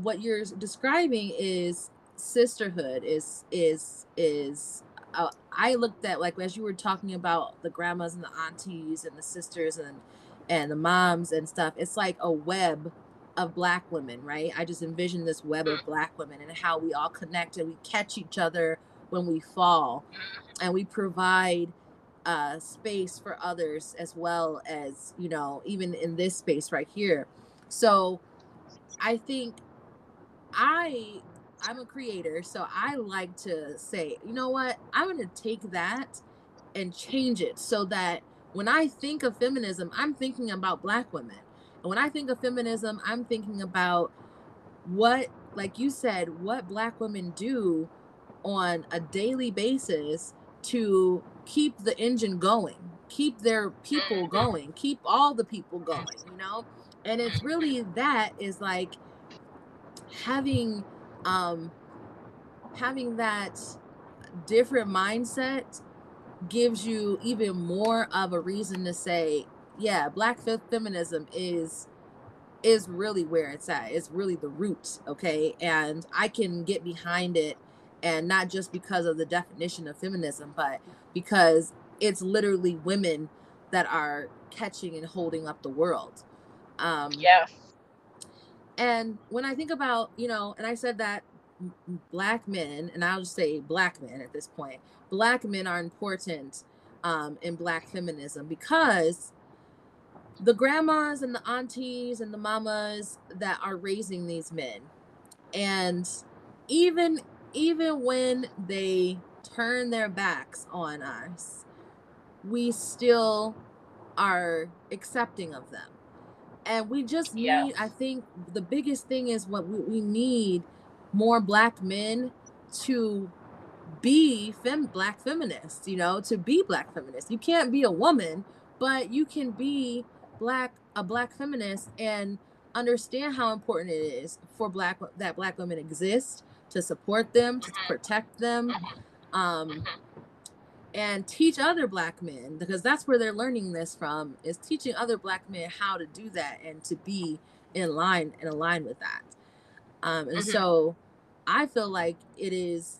what you're describing is sisterhood is is is uh, I looked at like as you were talking about the grandmas and the aunties and the sisters and and the moms and stuff it's like a web of black women right? I just envision this web of black women and how we all connect and we catch each other when we fall and we provide uh, space for others as well as you know even in this space right here. So i think i i'm a creator so i like to say you know what? I'm going to take that and change it so that when i think of feminism i'm thinking about black women. And when i think of feminism i'm thinking about what like you said what black women do on a daily basis to keep the engine going, keep their people going, keep all the people going, you know? And it's really that is like having um having that different mindset gives you even more of a reason to say, yeah, black fe- feminism is is really where it's at. It's really the root, okay? And I can get behind it and not just because of the definition of feminism, but because it's literally women that are catching and holding up the world. Um, yes and when I think about, you know, and I said that black men, and I'll just say black men at this point, black men are important um, in black feminism because the grandmas and the aunties and the mamas that are raising these men, and even even when they turn their backs on us, we still are accepting of them and we just need Yes. i think the biggest thing is what we, we need more black men to be fem black feminists you know to be black feminists you can't be a woman but you can be black a black feminist and understand how important it is for black that black women exist to support them to Mhm. protect them Mhm. um Mhm. and teach other black men because that's where they're learning this from is teaching other black men how to do that and to be in line and align with that um and Mhm. so i feel like it is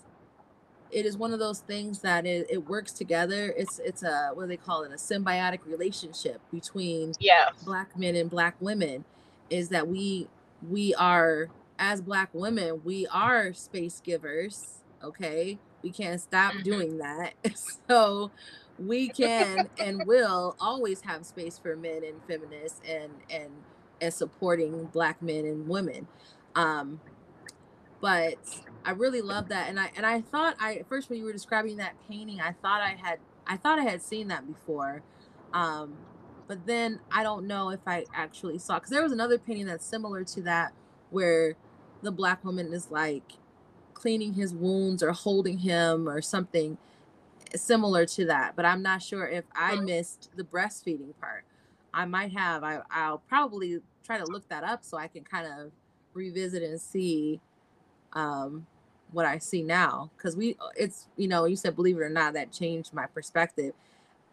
it is one of those things that it, it works together it's it's a what do they call it a symbiotic relationship between yes black men and black women is that we we are as black women we are space givers okay we can't stop Mhm. doing that so we can and will always have space for men and feminists and and and supporting black men and women. Um, but I really love that, and I and I thought I first when you were describing that painting, I thought I had I thought I had seen that before, um, but then I don't know if I actually saw because there was another painting that's similar to that where the black woman is like cleaning his wounds or holding him or something similar to that but i'm not sure if i missed the breastfeeding part. I might have. I, i'll probably try to look that up so i can kind of revisit and see um what i see now because we it's you know you said believe it or not that changed my perspective.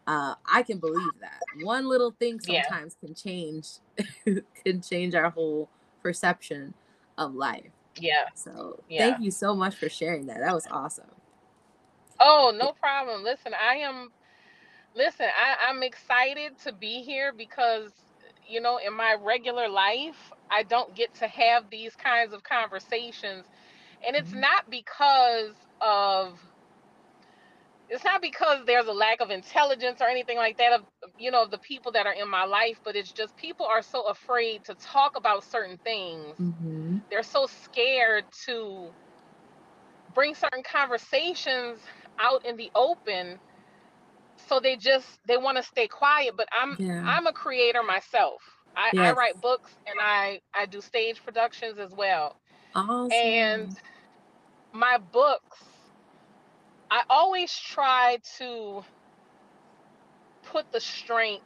Uh i can believe that. One little thing Yeah. sometimes can change can change our whole perception of life Yeah. so Yeah. thank you so much for sharing that that was awesome Oh, no problem. Listen, I am listen, I, I'm excited to be here because you know, in my regular life, I don't get to have these kinds of conversations. And it's Mhm. not because of it's not because there's a lack of intelligence or anything like that of you know of the people that are in my life but it's just people are so afraid to talk about certain things. Mm-hmm. they're so scared to bring certain conversations out in the open so they just they want to stay quiet but i'm yeah. I'm a creator myself. I, I write books and i i do stage productions as well. Awesome. And my books i always try to put the strength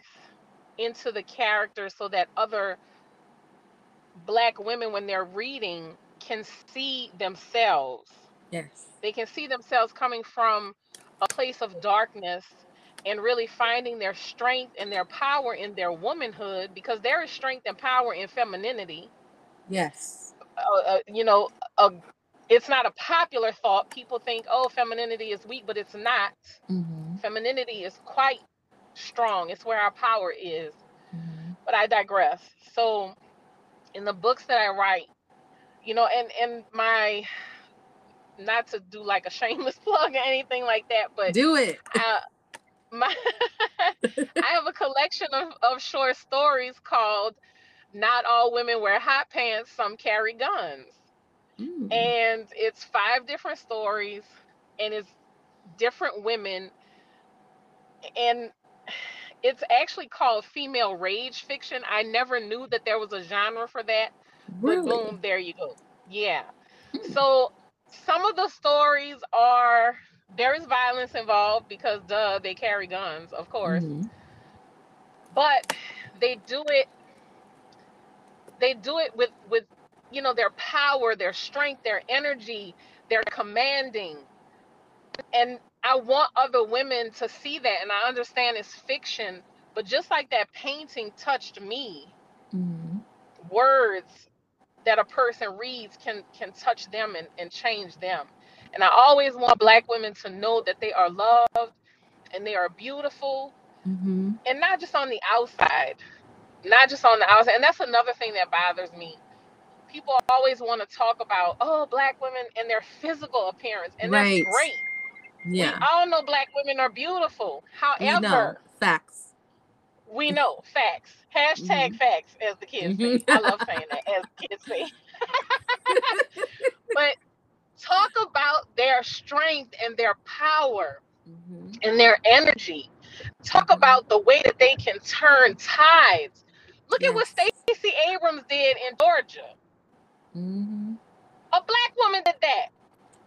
into the character so that other black women when they're reading can see themselves. Yes. They can see themselves coming from a place of darkness and really finding their strength and their power in their womanhood because there is strength and power in femininity. Yes. Uh, uh, you know a, it's not a popular thought people think oh femininity is weak but it's not mm-hmm. femininity is quite strong it's where our power is Mm-hmm. but i digress so in the books that i write you know and and my not to do like a shameless plug or anything like that but do it uh, my I have a collection of, of short stories called Not All Women Wear Hot Pants, Some Carry Guns. Mm. And it's five different stories and it's different women. And it's actually called female rage fiction. I never knew that there was a genre for that, but boom, there you go. Yeah. Mm. So some of the stories are there is violence involved because duh, they carry guns, of course. Mhm. But they do it they do it with with you know their power, their strength, their energy, their commanding. And I want other women to see that and I understand it's fiction, but just like that painting touched me, Mhm. words that a person reads can can touch them and, and change them. And I always want black women to know that they are loved and they are beautiful Mhm. and not just on the outside. Not just on the outside. And that's another thing that bothers me. People always want to talk about, oh, black women and their physical appearance. And that's Right. great. Yeah. We all know black women are beautiful. However, facts. we know facts. Hashtag Mhm. facts, as the kids say. Mhm. I love saying that, as the kids say. but talk about their strength and their power Mhm. and their energy. Talk Mhm. about the way that they can turn tides. Look at what Yes. Stacey Abrams did in Georgia. Mhm. A black woman did that.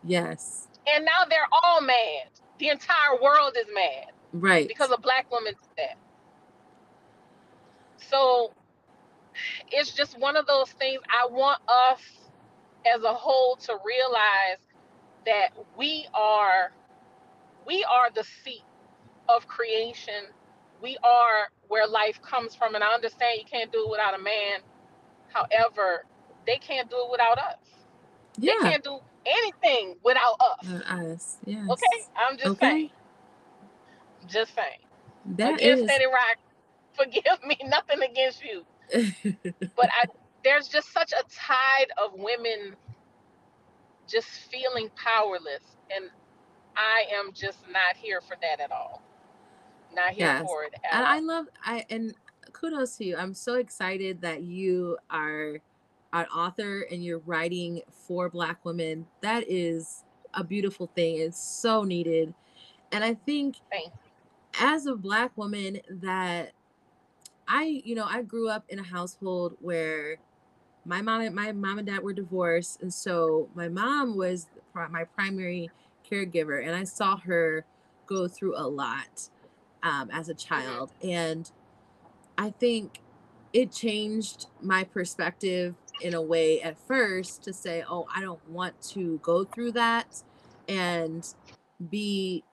Yes. And now they're all mad. The entire world is mad Right. because a black woman did that. So it's just one of those things I want us as a whole to realize that we are we are the seat of creation. We are where life comes from and I understand you can't do it without a man. However, they can't do it without us. Yeah. They can't do anything without us. Uh, us. Yes. Okay? I'm just Okay. saying. Just saying. That Against is. Steady Rock, forgive me, nothing against you. But I there's just such a tide of women just feeling powerless. And I am just not here for that at all. Not here Yes. for it at and all. I love I and kudos to you. I'm so excited that you are an author and you're writing for Black women. That is a beautiful thing. It's so needed. And I think as a Black woman, that I, you know, I grew up in a household where my mom and my mom and dad were divorced, and so my mom was my primary caregiver, and I saw her go through a lot um, as a child, and I think it changed my perspective in a way at first to say, oh, I don't want to go through that and be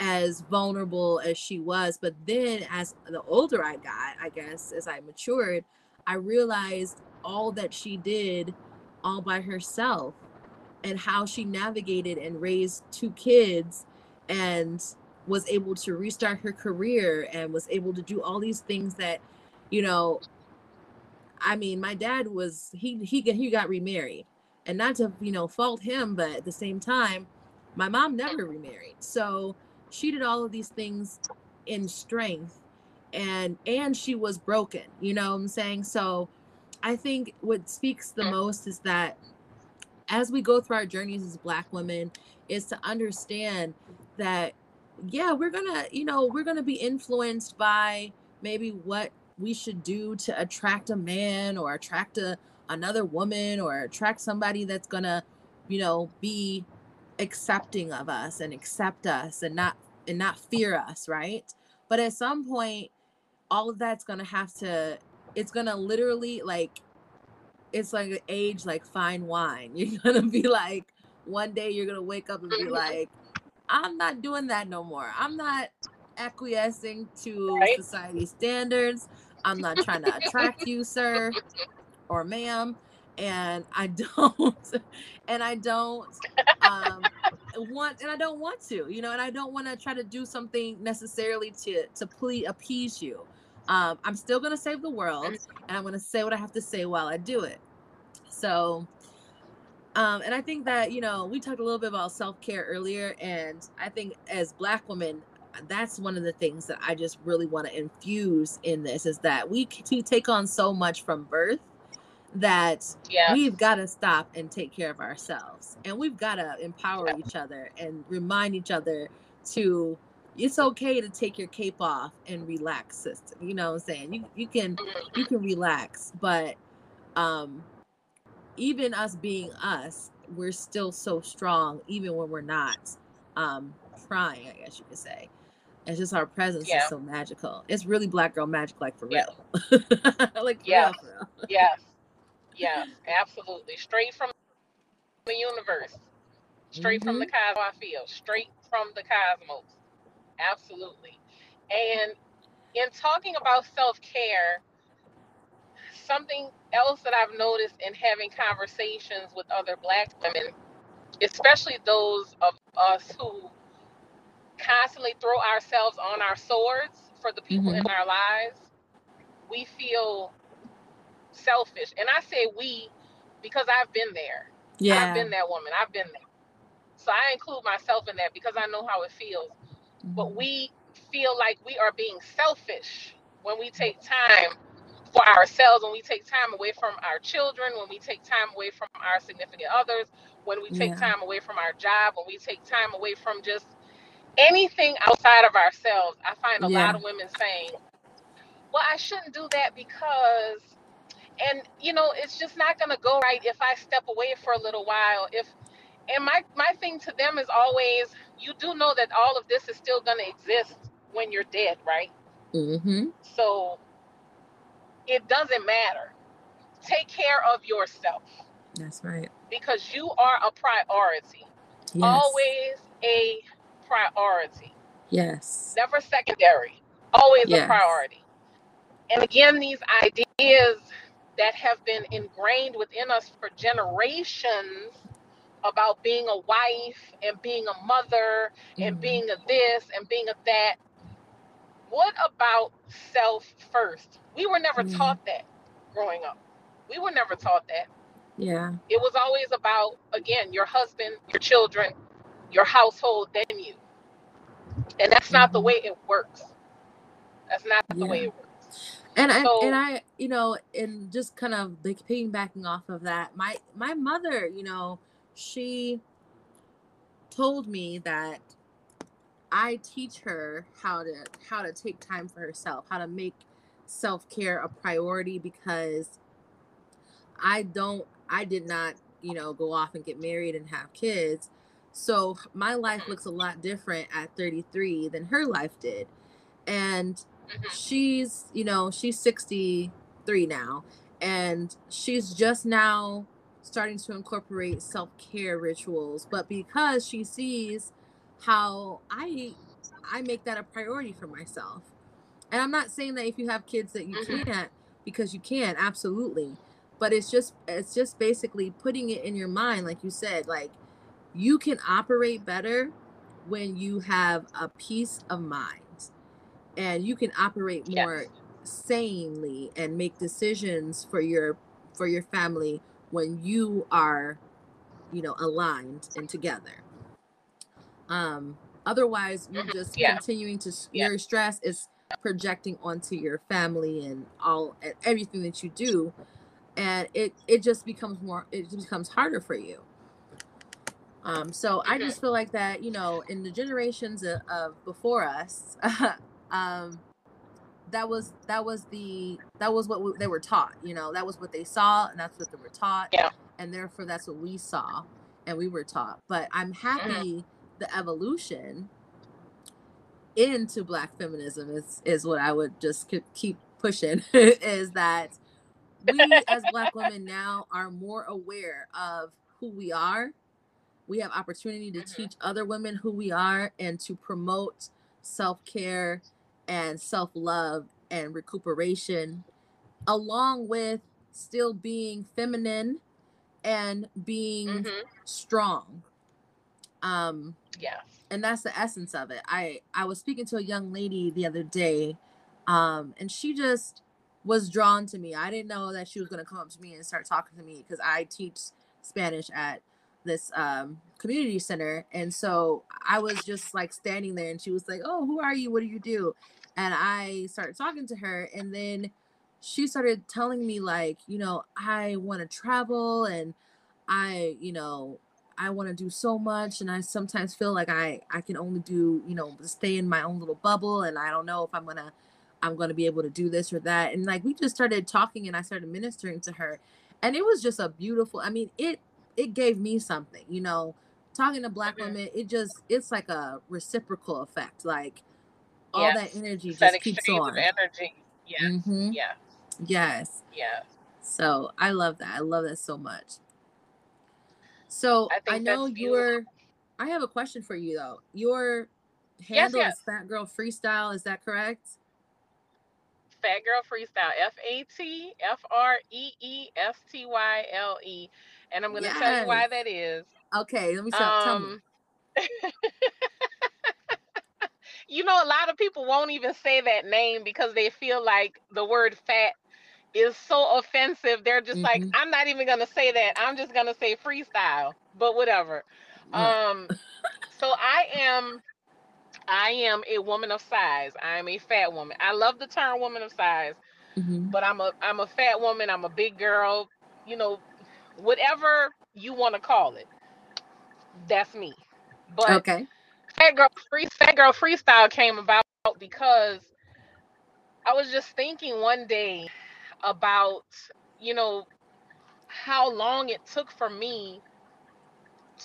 as vulnerable as she was. But then as the older I got, I guess, as I matured, I realized all that she did all by herself and how she navigated and raised two kids and was able to restart her career and was able to do all these things that you know i mean my dad was he he he got remarried and not to you know fault him but at the same time my mom never remarried so she did all of these things in strength and and she was broken you know what i'm saying? So i think what speaks the mm. most is that as we go through our journeys as black women is to understand that yeah we're gonna you know we're gonna be influenced by maybe what we should do to attract a man or attract a another woman or attract somebody that's gonna you know be accepting of us and accept us and not and not fear us right? But at some point all of that's gonna have to it's gonna literally like it's like age like fine wine. You're gonna be like one day you're gonna wake up and be mm-hmm. like i'm not doing that no more. I'm not acquiescing to right? society standards i'm not trying to attract you sir or ma'am and i don't and i don't um want and i don't want to you know and i don't want to try to do something necessarily to to please appease you um, I'm still going to save the world and I'm to say what I have to say while I do it. So, um, and I think that, you know, we talked a little bit about self care earlier. And I think as Black women, that's one of the things that I just really want to infuse in this is that we to take on so much from birth that yeah. we've got to stop and take care of ourselves and we've got to empower yeah. each other and remind each other to it's okay to take your cape off and relax sister you know what i'm saying you, you can you mm-hmm. can relax but um even us being us we're still so strong even when we're not um trying i guess you could say it's just our presence yeah. is so magical it's really black girl magic like for yeah. real like yeah yeah, yes absolutely straight from the universe straight mm-hmm. from the mm-hmm. cosmos i feel straight from the cosmos absolutely. And in talking about self care, something else that I've noticed in having conversations with other Black women, especially those of us who constantly throw ourselves on our swords for the people mm-hmm. in our lives, we feel selfish. And I say we because I've been there. Yeah. I've been that woman. I've been there. So I include myself in that because I know how it feels but we feel like we are being selfish when we take time for ourselves, when we take time away from our children, when we take time away from our significant others, when we take yeah. time away from our job, when we take time away from just anything outside of ourselves. I find a yeah. lot of women saying, Well, I shouldn't do that because and you know, it's just not gonna go right if I step away for a little while. If and my my thing to them is always you do know that all of this is still going to exist when you're dead right mm-hmm. so it doesn't matter take care of yourself that's right because you are a priority yes. always a priority yes never secondary always yes. a priority and again these ideas that have been ingrained within us for generations about being a wife and being a mother and mm-hmm. being a this and being a that. What about self first? We were never mm-hmm. taught that growing up. We were never taught that. Yeah. It was always about, again, your husband, your children, your household, then you. And that's not mm-hmm. the way it works. That's not the yeah. way it works. and I So- and I, you know, and just kind of like piggybacking off of that, my my mother, you know, she told me that I teach her how to how to take time for herself, how to make self-care a priority because I don't I did not, you know, go off and get married and have kids. So my life looks a lot different at 33 than her life did. And Mhm. she's you know she's 63 now and she's just now starting to incorporate self-care rituals but because she sees how i i make that a priority for myself and i'm not saying that if you have kids that you Mhm. can't because you can absolutely but it's just it's just basically putting it in your mind like you said like you can operate better when you have a peace of mind and you can operate more Yes. sanely and make decisions for your for your family when you are you know aligned and together um otherwise you're Mhm. just Yeah. continuing to Yeah. your stress is projecting onto your family and all and everything that you do and it it just becomes more it becomes harder for you um so i Mhm. just feel like that you know in the generations of, of before us um that was that was the that was what we, they were taught you know that was what they saw and that's what they were taught Yeah. and therefore that's what we saw and we were taught but i'm happy the evolution into black feminism is is what i would just keep pushing is that we as black women now are more aware of who we are we have opportunity to Mhm. teach other women who we are and to promote self-care and self-love and recuperation along with still being feminine and being Mhm. strong um Yes. and that's the essence of it i i was speaking to a young lady the other day um and she just was drawn to me i didn't know that she was going to come up to me and start talking to me because i teach spanish at this um community center and so i was just like standing there and she was like oh who are you what do you do and i started talking to her and then she started telling me like you know i want to travel and i you know I want to do so much and I sometimes feel like I I can only do, you know, stay in my own little bubble and I don't know if I'm going to I'm going to be able to do this or that. And like we just started talking and I started ministering to her. And it was just a beautiful I mean, it it gave me something, you know, talking to black Mhm. women, it just it's like a reciprocal effect. Like all Yes. that energy It's that just keeps exchange on. of energy. Yes. Mhm. Yes. Yes. Yes. So I love that. I love that so much. So I I, know you're. I have a question for you though. Your Yes, handle yes. is Fat Girl Freestyle. Is that correct? Fat Girl Freestyle. F A T F R E E S T Y L E. And I'm going to tell you why that is. Okay, let me tell, tell me. Um, you know, a lot of people won't even say that name because they feel like the word fat is so offensive. They're just like, Mhm. I'm not even gonna say that. I'm just gonna say freestyle. But whatever. Um, so I am, I am a woman of size. I am a fat woman. I love the term woman of size, Mhm. but I'm a, I'm a fat woman. I'm a big girl. You know, whatever you want to call it. That's me. But Okay. Fat Girl Free Fat Girl Freestyle came about because I was just thinking one day about, you know, how long it took for me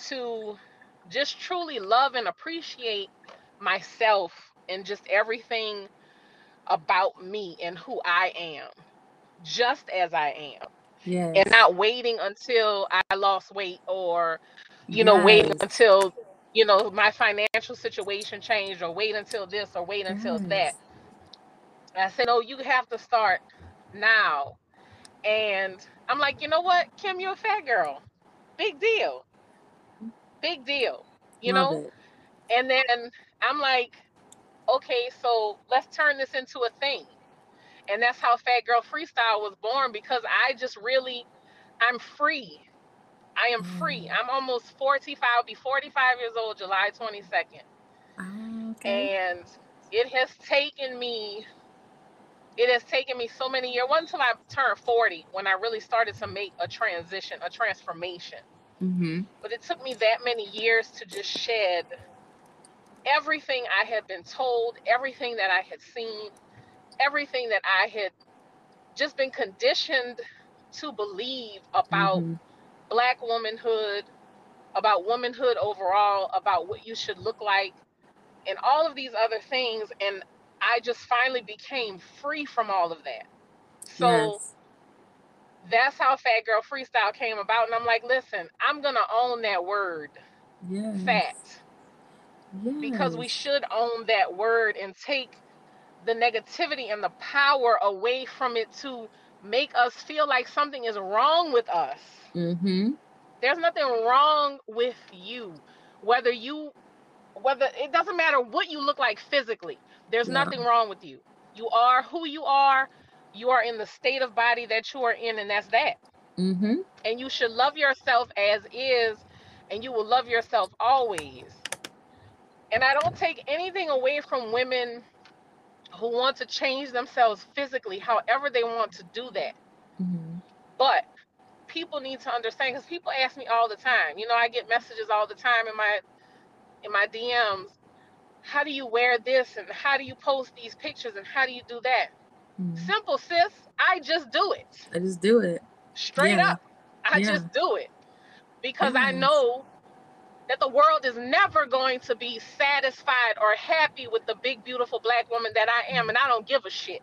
to just truly love and appreciate myself and just everything about me and who I am, just as I am. Yes. And not waiting until I lost weight or, you know, waiting until, you know, my financial situation changed or wait until this or wait until that. Yes. I said, no, you have to start now. And I'm like, you know what, Kim, you're a fat girl. Big deal. Big deal. You Love know? it. And then I'm like, okay, so let's turn this into a thing. And that's how Fat Girl Freestyle was born because I just really, I'm free. I am free. I'm almost 45, I'll be 45 years old July 22nd. Ah, okay. And it has taken me it has taken me so many years. Wasn't until I turned 40 when I really started to make a transition, a transformation. Mm-hmm. But it took me that many years to just shed everything I had been told, everything that I had seen, everything that I had just been conditioned to believe about Mhm. black womanhood, about womanhood overall, about what you should look like, and all of these other things. And I just finally became free from all of that. So yes. that's how Fat Girl Freestyle came about. And I'm like, listen, I'm going to own that word, Yes. fat, because we should own that word and take the negativity and the power away from it to make us feel like something is wrong with us. Mm-hmm. There's nothing wrong with you. Whether you whether it doesn't matter what you look like physically. There's nothing wrong with you. You are who you are. You are in the state of body that you are in and that's that. Mm-hmm. And you should love yourself as is and you will love yourself always. And I don't take anything away from women who want to change themselves physically however they want to do that. Mm-hmm. But people need to understand because people ask me all the time. You know, I get messages all the time in my in my DMs. How do you wear this and how do you post these pictures and how do you do that? Mm-hmm. Simple, sis. I just do it. I just do it. Straight Yeah. up. I Yeah. just do it. Because I know that the world is never going to be satisfied or happy with the big beautiful black woman that I am and I don't give a shit.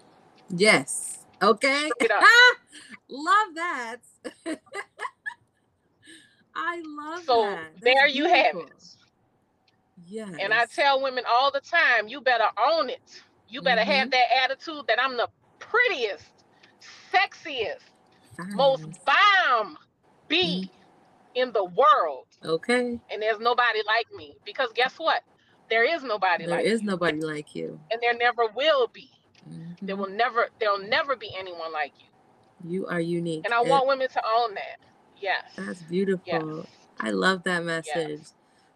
Yes. Okay. Love that. I love So that. So there you have it. Yes. And I tell women all the time, you better own it. You better Mm-hmm. have that attitude that I'm the prettiest, sexiest, most bomb bee in the world. Okay. And there's nobody like me. Because guess what? There is nobody There like is me. nobody like you. And there never will be. There Mhm. will never there'll never be anyone like you. You are unique. And I and want women to own that. Yes. that's beautiful. Yes. I love that message. Yes.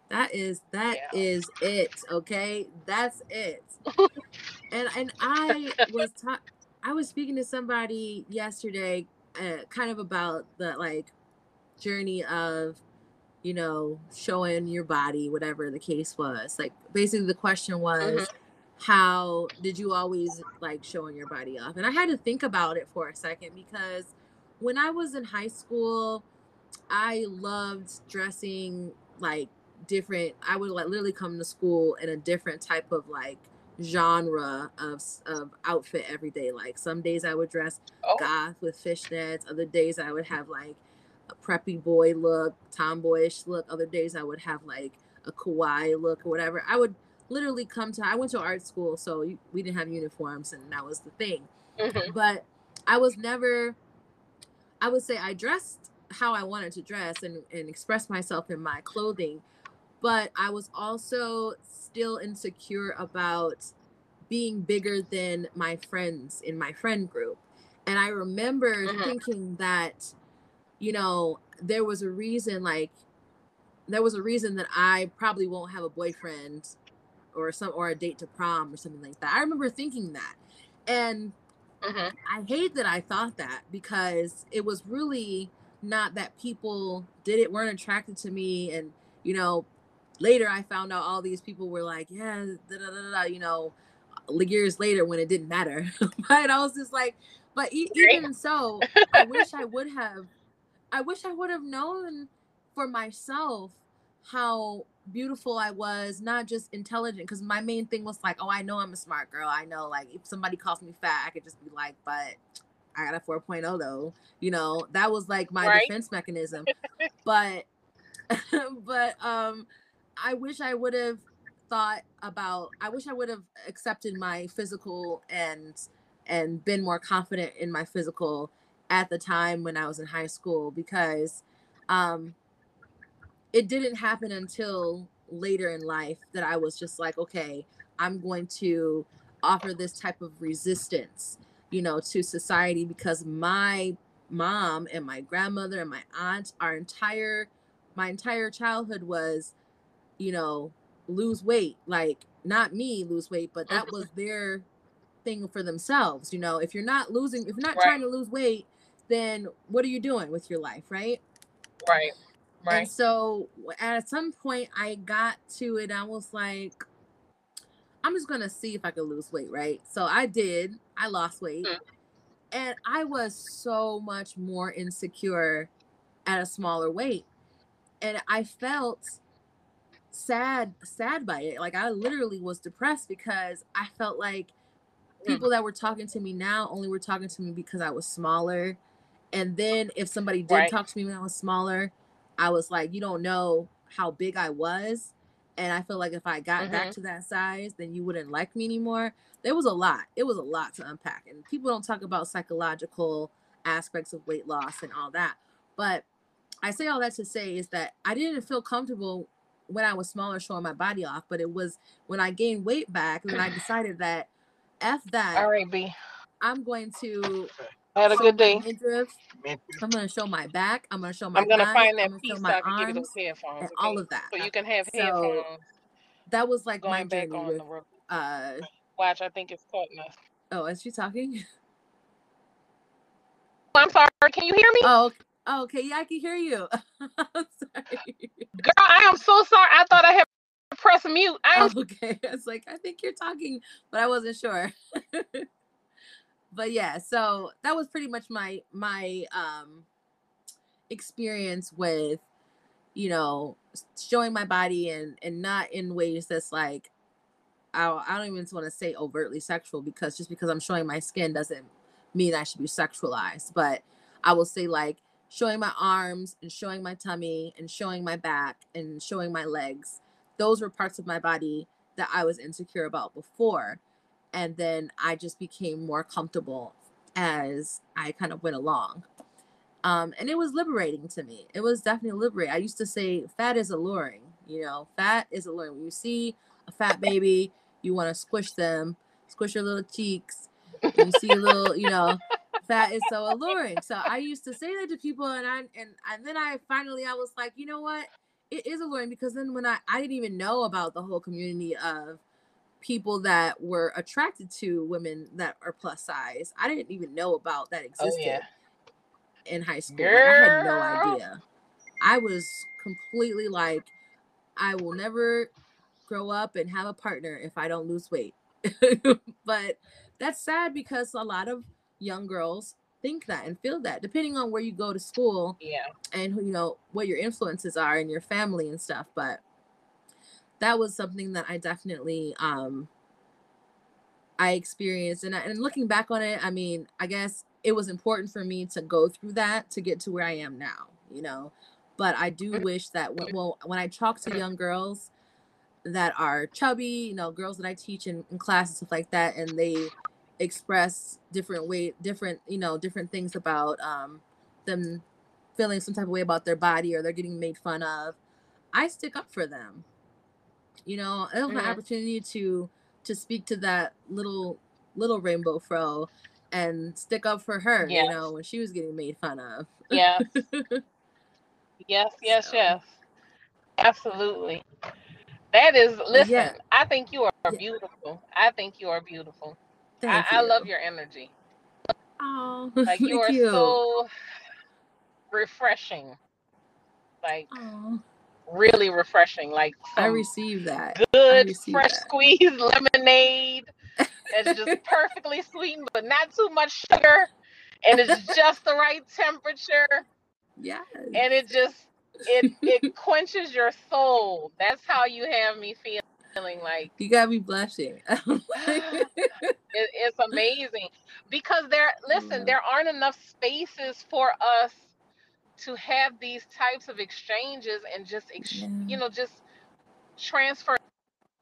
That is that Yeah. is it. Okay, that's it. and and I was ta- I was speaking to somebody yesterday, uh, kind of about the like journey of you know showing your body, whatever the case was. Like basically the question was. Mm-hmm. How did you always like showing your body off? And I had to think about it for a second because when I was in high school, I loved dressing like different. I would like literally come to school in a different type of like genre of of outfit every day. Like some days I would dress Oh, goth with fishnets. Other days I would have like a preppy boy look, tomboyish look. Other days I would have like a kawaii look or whatever. I would literally come to. I went to art school, so we didn't have uniforms, and that was the thing mhm. but I was never I would say I dressed how I wanted to dress and, and express myself in my clothing, but I was also still insecure about being bigger than my friends in my friend group. And I remember Mhm. thinking that, you know, there was a reason like there was a reason that I probably won't have a boyfriend or some or a date to prom or something like that. I remember thinking that. And Mhm. I hate that I thought that because it was really not that people did it weren't attracted to me and you know later I found out all these people were like yeah da, da, da, da, da, you know years later when it didn't matter but I was just like but e- even so I wish I would have I wish I would have known for myself how beautiful I was, not just intelligent. Because my main thing was like, oh, I know I'm a smart girl. I know, like, if somebody calls me fat, I could just be like, but I got a 4.0 though. You know, that was like my Right. defense mechanism. but, but, um, I wish I would have thought about, I wish I would have accepted my physical and, and been more confident in my physical at the time when I was in high school because, um, it didn't happen until later in life that I was just like, okay, I'm going to offer this type of resistance, you know, to society because my mom and my grandmother and my aunt, our entire my entire childhood was, you know, lose weight. Like not me lose weight, but that was their thing for themselves. You know, if you're not losing, if you're not Right. trying to lose weight, then what are you doing with your life, right? Right. Right. And so at some point, I got to it. I was like, I'm just gonna see if I can lose weight, right? So I did. I lost weight, Mm. and I was so much more insecure at a smaller weight, and I felt sad, sad by it. Like I literally was depressed because I felt like Mm. people that were talking to me now only were talking to me because I was smaller. And then if somebody did Right. talk to me when I was smaller, I was like, you don't know how big I was. And I feel like if I got back Mhm. to that size, then you wouldn't like me anymore. There was a lot. It was a lot to unpack. And people don't talk about psychological aspects of weight loss and all that. But I say all that to say is that I didn't feel comfortable when I was smaller showing my body off, but it was when I gained weight back, then I decided that F that. All right, B. I'm going to I had a show good day. midriff. I'm going to show my back. I'm going to show my I'm gonna thighs, find that I'm gonna piece show so my I can give you arms those headphones. and okay? all of that. So you can have So, headphones That was like my back journey on with the road. uh Watch, I think it's cutting us. oh, is she talking? I'm sorry. Can you hear me? Oh, ok- oh, okay, yeah, I can hear you. I'm sorry. Girl, I am so sorry. I thought I had pressed mute. I am Oh, okay. I was like, I think you're talking, but I wasn't sure. but yeah, so that was pretty much my my um experience with you know showing my body and and not in ways that's like I, I don't even want to say overtly sexual because just because I'm showing my skin doesn't mean I should be sexualized. But I will say like showing my arms and showing my tummy and showing my back and showing my legs. Those were parts of my body that I was insecure about before. And then I just became more comfortable as I kind of went along. Um, and it was liberating to me. It was definitely liberating. I used to say fat is alluring, you know, fat is alluring. When you see a fat baby, you want to squish them, squish your little cheeks. You see a little, you know, fat is so alluring. So I used to say that to people, and I and and then I finally I was like, you know what, it is alluring because then when I I didn't even know about the whole community of people that were attracted to women that are plus size. I didn't even know about that Oh existed yeah. in high school. Like, I had no idea. I was completely like, I will never grow up and have a partner if I don't lose weight. but that's sad because a lot of young girls think that and feel that, depending on where you go to school Yeah. and who you know what your influences are in your family and stuff. But that was something that I definitely um I experienced and I, and looking back on it, I mean, I guess it was important for me to go through that to get to where I am now, you know. But I do wish that when, well, when I talk to young girls that are chubby, you know, girls that I teach in, in class and stuff like that, and they express different way, different, you know, different things about um them feeling some type of way about their body or they're getting made fun of, I stick up for them. You know, it was my Mhm. opportunity to to speak to that little little rainbow fro and stick up for her, you know, when she was getting made fun of. Yeah. Yes. Yes. So, Yes. Absolutely. That is. Listen, yeah, I think you are yeah, beautiful. I think you are beautiful. I, I love your energy. Oh, Like you thank are you. so refreshing. Like really refreshing. Like I received that. Good received fresh that. squeezed lemonade It's just perfectly sweetened but not too much sugar and it's just the right temperature yes. and it just it it quenches your soul that's how you have me feeling like You got me blushing. it, it's amazing because there listen Yeah. there aren't enough spaces for us to have these types of exchanges and just ex- Yeah. you know just transfer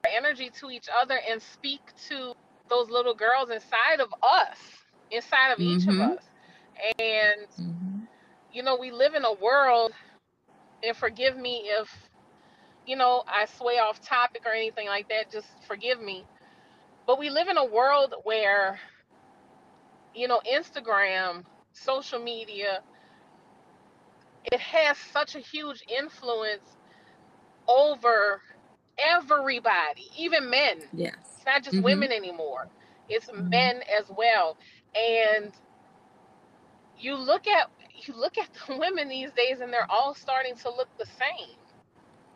energy to each other and speak to those little girls inside of us inside of each of Mhm. us and Mhm. you know we live in a world and forgive me if you know i sway off topic or anything like that just forgive me but we live in a world where you know instagram social media it has such a huge influence over everybody even men Yes. it's not just Mhm. women anymore it's Mhm. men as well. And you look at you look at the women these days and they're all starting to look the same.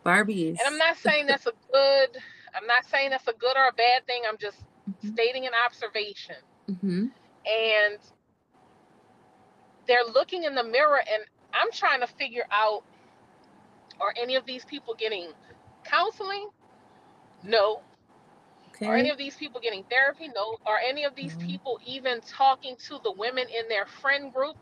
Barbies. And I'm not saying that's a good I'm not saying that's a good or a bad thing. I'm just Mhm. stating an observation. Mhm. And they're looking in the mirror and I'm trying to figure out are any of these people getting counseling? No. Okay. Are any of these people getting therapy? No. Are any of these No. people even talking to the women in their friend group?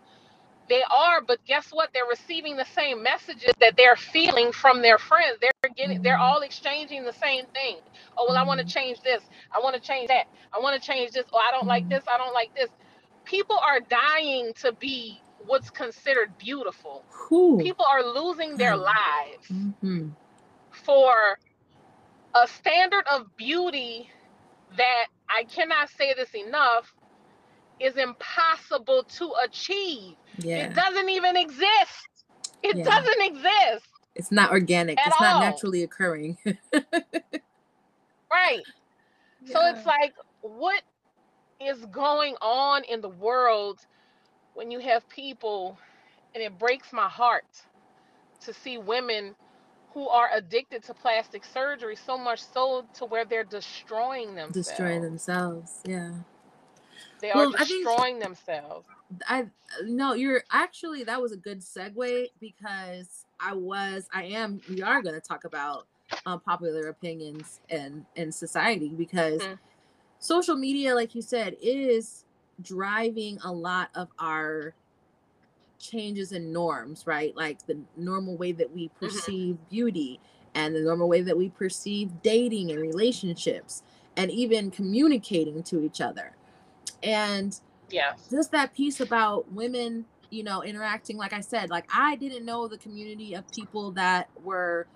They are, but guess what? They're receiving the same messages that they're feeling from their friends. They're getting, they're Mhm. all exchanging the same thing. Oh, well, I want to Mhm. change this. I want to change that. I want to change this. Oh, I don't like Mhm. this. I don't like this. People are dying to be what's considered beautiful. Whew. People are losing their Mm. lives Mhm. for a standard of beauty that I cannot say this enough is impossible to achieve. Yeah. It doesn't even exist. It Yeah. doesn't exist. It's not organic. It's not all. naturally occurring. Right. So it's like, what is going on in the world when you have people, and it breaks my heart to see women who are addicted to plastic surgery so much so to where they're destroying themselves. destroying themselves. Yeah. They Well, are I think- destroying themselves. I no, you're actually that was a good segue because I was I am we are going to talk about um, popular opinions and in society because Mhm. social media, like you said, is driving a lot of our changes in norms, right? Like the normal way that we mm-hmm. perceive beauty and the normal way that we perceive dating and relationships and even communicating to each other. And yeah, just that piece about women you know interacting like i said like i didn't know the community of people that were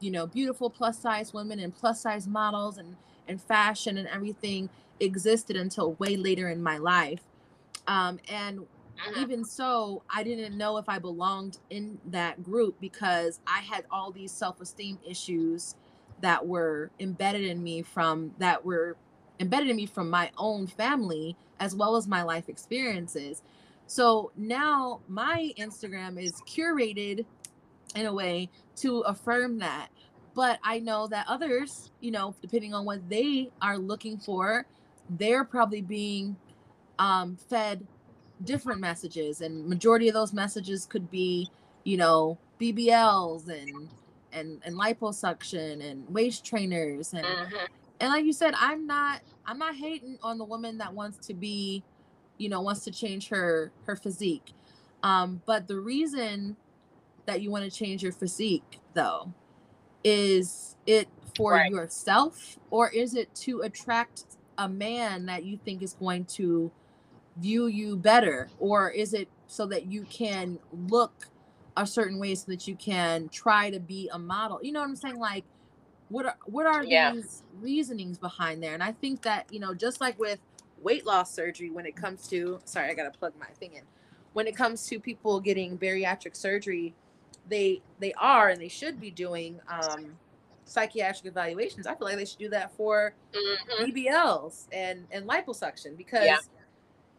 you know beautiful plus size women and plus size models and and fashion and everything existed until way later in my life. Um and Mhm. even so i didn't know if i belonged in that group because i had all these self-esteem issues that were embedded in me from that were embedded in me from my own family as well as my life experiences. So now my instagram is curated in a way to affirm that but i know that others you know depending on what they are looking for they're probably being um, fed different messages and majority of those messages could be you know bbls and and and liposuction and waist trainers and Mhm. and like you said i'm not i'm not hating on the woman that wants to be you know wants to change her her physique um but the reason that you want to change your physique though is it for Right. yourself or is it to attract a man that you think is going to view you better? Or is it so that you can look a certain way so that you can try to be a model? You know what i'm saying? Like what are what are Yeah. these reasonings behind there? And i think that you know just like with weight loss surgery when it comes to sorry i gotta plug my thing in. When it comes to people getting bariatric surgery they they are and they should be doing um psychiatric evaluations i feel like they should do that for Mhm. BBLs and and liposuction because Yeah.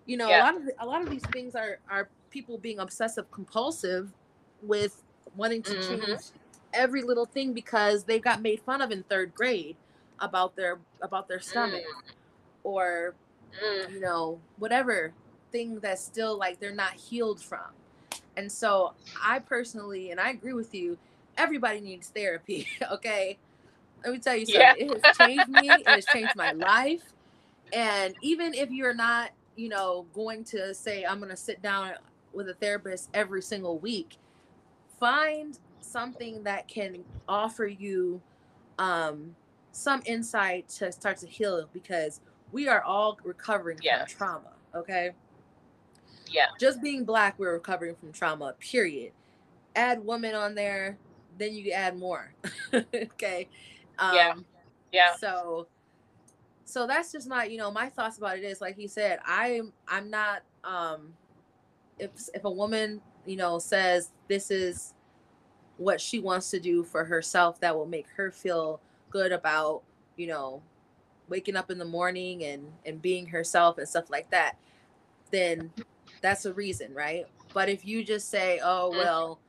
you know Yeah. a lot of the, a lot of these things are are people being obsessive compulsive with wanting to Mhm. change every little thing because they got made fun of in third grade about their about their stomach or Mm. you know whatever thing that's still like they're not healed from and so i personally and i agree with you everybody needs therapy okay let me tell you something Yeah. it has changed me it has changed my life and even if you're not you know going to say i'm going to sit down with a therapist every single week find something that can offer you um some insight to start to heal because we are all recovering Yes. from trauma okay Yeah. just being black we're recovering from trauma period add woman on there then you add more okay um Yeah. Yeah. so so that's just my you know my thoughts about it is like he said i'm i'm not um if if a woman you know says this is what she wants to do for herself that will make her feel good about you know waking up in the morning and and being herself and stuff like that, then that's a reason, right? But if you just say, "Oh Mhm. well,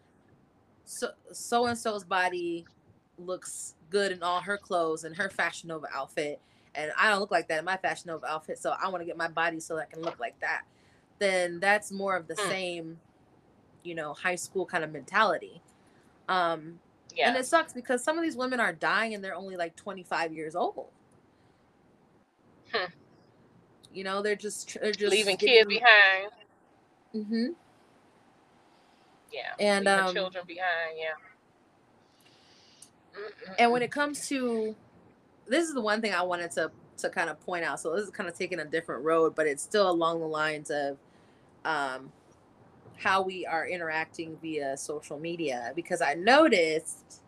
so so and so's body looks good in all her clothes and her fashion Nova outfit, and I don't look like that in my fashion Nova outfit, so I want to get my body so that I can look like that," then that's more of the Mm. same, you know, high school kind of mentality. Um, Yeah. and it sucks because some of these women are dying and they're only like 25 years old. Hmm. You know, they're just they're just Leaving kids behind. Hmm Yeah. And, um, children behind. Yeah. Mm-mm-mm. And when it comes to this is the one thing I wanted to to kind of point out. So this is kind of taking a different road, but it's still along the lines of um how we are interacting via social media because I noticed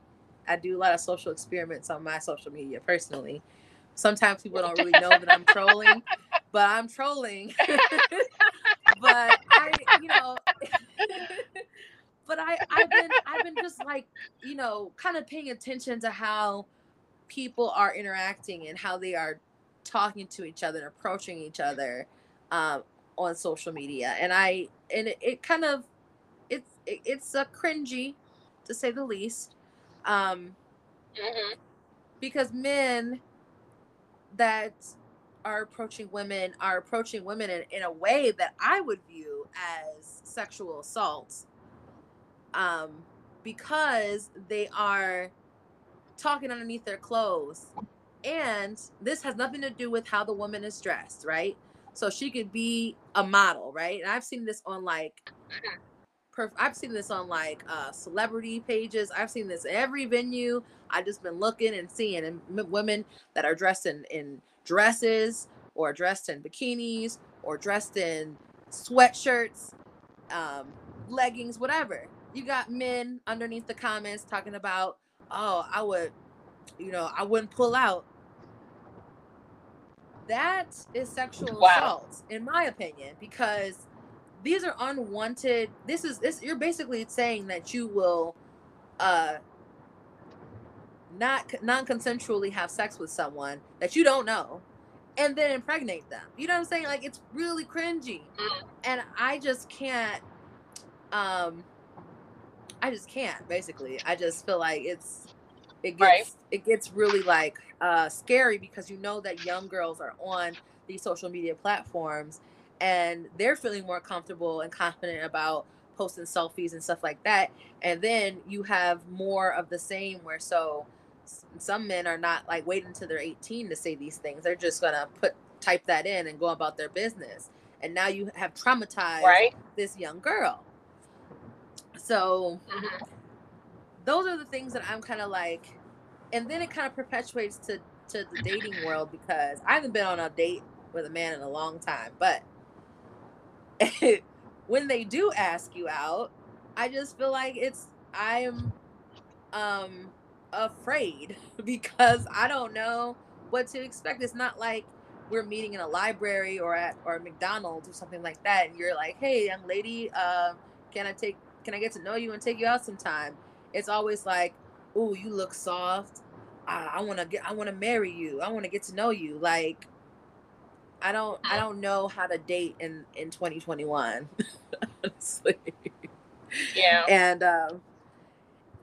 I do a lot of social experiments on my social media personally. Sometimes people don't really know that I'm trolling, but I'm trolling. but I, you know, but I, I've been, I've been just like, you know, kind of paying attention to how people are interacting and how they are talking to each other and approaching each other um, on social media, and I, and it, it kind of, it's, it, it's a cringy, to say the least, um, Mhm. because men that are approaching women are approaching women in, in a way that I would view as sexual assault. Um, because they are talking underneath their clothes. And this has nothing to do with how the woman is dressed, right? So she could be a model, right? And I've seen this on like perf- I've seen this on like uh, celebrity pages. I've seen this every venue. I've just been looking and seeing and women that are dressed in, in dresses or dressed in bikinis or dressed in sweatshirts, um, leggings, whatever. You got men underneath the comments talking about, oh, I would, you know, I wouldn't pull out. That is sexual Wow. assault, in my opinion, because these are unwanted. This is this. You're basically saying that you will, uh, not non-consensually have sex with someone that you don't know, and then impregnate them. You know what I'm saying? Like it's really cringy, and I just can't. Um, I just can't. Basically, I just feel like it's it gets Right. it gets really like uh scary because you know that young girls are on these social media platforms and they're feeling more comfortable and confident about posting selfies and stuff like that and then you have more of the same where so some men are not like waiting until they're 18 to say these things they're just gonna put type that in and go about their business and now you have traumatized Right. this young girl so Mhm. those are the things that I'm kind of like, and then it kind of perpetuates to to the dating world because I haven't been on a date with a man in a long time, but when they do ask you out, I just feel like it's I'm um afraid because I don't know what to expect. It's not like we're meeting in a library or at or McDonald's or something like that, and you're like, "Hey, young lady, um, can I take can I get to know you and take you out sometime?" It's always like, "Ooh, you look soft. I, I want to get I want to marry you. I want to get to know you." Like I don't I don't know how to date in in 2021. honestly. Yeah. And um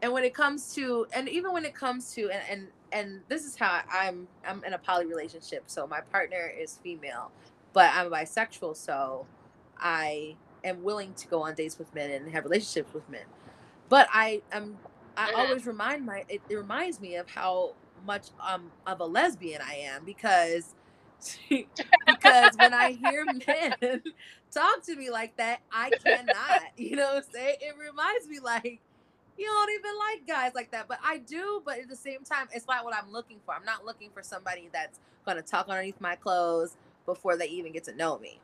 and when it comes to and even when it comes to and and and this is how I'm I'm in a poly relationship. So my partner is female, but I'm bisexual, so I am willing to go on dates with men and have relationships with men. But I am I Mhm. always remind my it, it reminds me of how much um of a lesbian I am because because when I hear men talk to me like that, I cannot. You know what I'm saying? It reminds me like you don't even like guys like that. But I do, but at the same time, it's not what I'm looking for. I'm not looking for somebody that's gonna talk underneath my clothes before they even get to know me.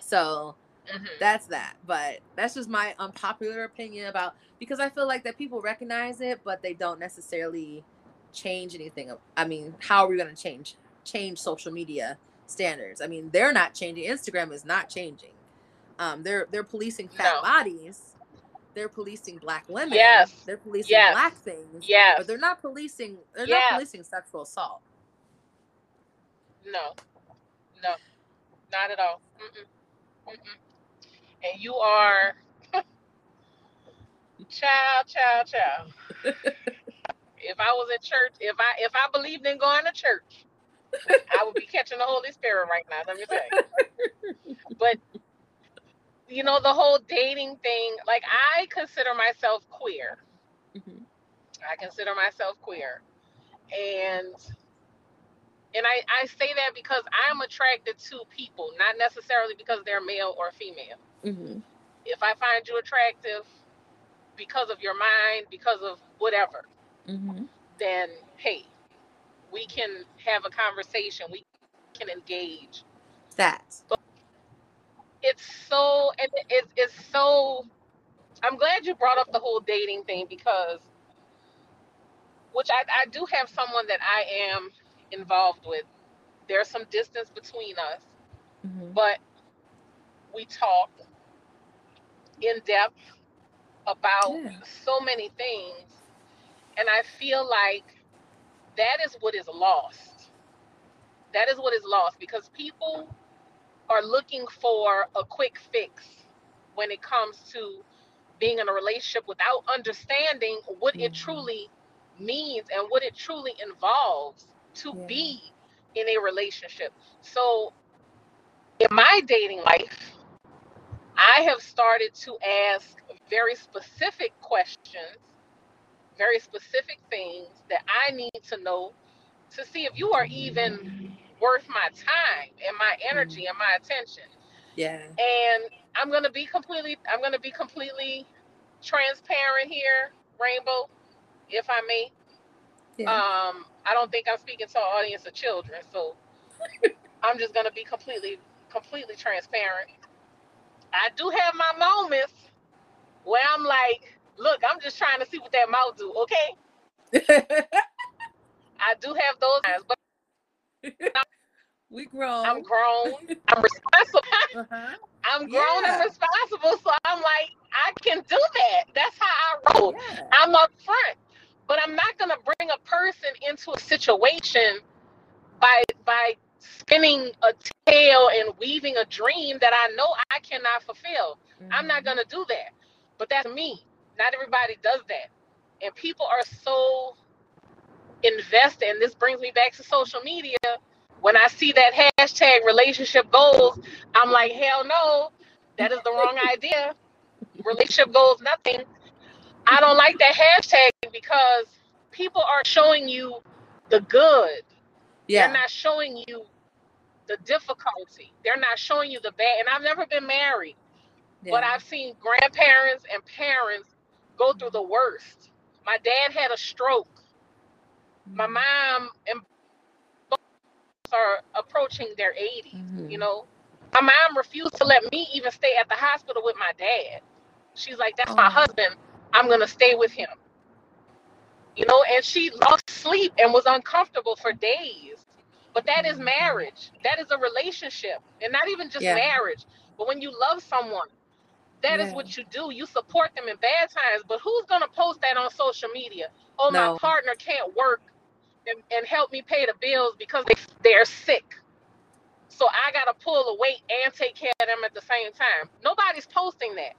So Mhm. that's that. But that's just my unpopular opinion about because I feel like that people recognize it, but they don't necessarily change anything. I mean, how are we gonna change change social media standards? I mean, they're not changing. Instagram is not changing. Um, they're they're policing fat No. bodies. They're policing black women. Yes. They're policing Yes. black things. Yes. But they're not policing. They're Yes. not policing sexual assault. No, no, not at all. Mm-mm, mm-mm. And you are, child, child, child. if I was in church, if I if I believed in going to church, I would be catching the Holy Spirit right now. Let me tell you. But you know, the whole dating thing, like I consider myself queer. Mhm. I consider myself queer. And and I, I say that because I'm attracted to people, not necessarily because they're male or female. Mhm. If I find you attractive because of your mind, because of whatever, Mhm. then hey, we can have a conversation. We can engage. That. It's so and it's it's so I'm glad you brought up the whole dating thing because which I, I do have someone that I am involved with. There's some distance between us, Mhm. but we talk in depth about Yeah. so many things. And I feel like that is what is lost. That is what is lost because people are looking for a quick fix when it comes to being in a relationship without understanding what it Mhm. truly means and what it truly involves to Yeah. be in a relationship. So, in my dating life, I have started to ask very specific questions, very specific things that I need to know to see if you are even worth my time and my energy and my attention. Yeah. And I'm gonna be completely I'm gonna be completely transparent here, Rainbow, if I may. Yeah. Um, I don't think I'm speaking to an audience of children, so I'm just gonna be completely, completely transparent. I do have my moments where I'm like, look, I'm just trying to see what that mouth do, okay? I do have those times, but we grown. I'm grown, I'm responsible, uh-huh. I'm grown Yeah. and responsible, so I'm like, I can do that. That's how I roll. Yeah. I'm up front, but I'm not gonna bring a person into a situation by by spinning a tale and weaving a dream that I know I cannot fulfill. I'm not Mhm. gonna do that. But that's me. Not everybody does that. And people are so invested, and this brings me back to social media. When I see that hashtag relationship goals, I'm like, hell no, that is the wrong idea. Relationship goals, nothing. I don't like that hashtag because people are showing you the good. Yeah. They're not showing you the difficulty. They're not showing you the bad. And I've never been married, but I've seen grandparents and parents go through the worst. My dad had a stroke. My Mhm. mom and both are approaching their 80s. Mhm. You know, my mom refused to let me even stay at the hospital with my dad. She's like, "That's my Oh. husband. I'm gonna stay with him." You know, and she lost sleep and was uncomfortable for days. But that is Mhm. marriage. That is a relationship, and not even just Yeah. marriage. But when you love someone, that is Yeah. what you do. You support them in bad times. But who's gonna post that on social media? Oh, No. my partner can't work and, and help me pay the bills because they they're sick. So I gotta pull the weight and take care of them at the same time. Nobody's posting that.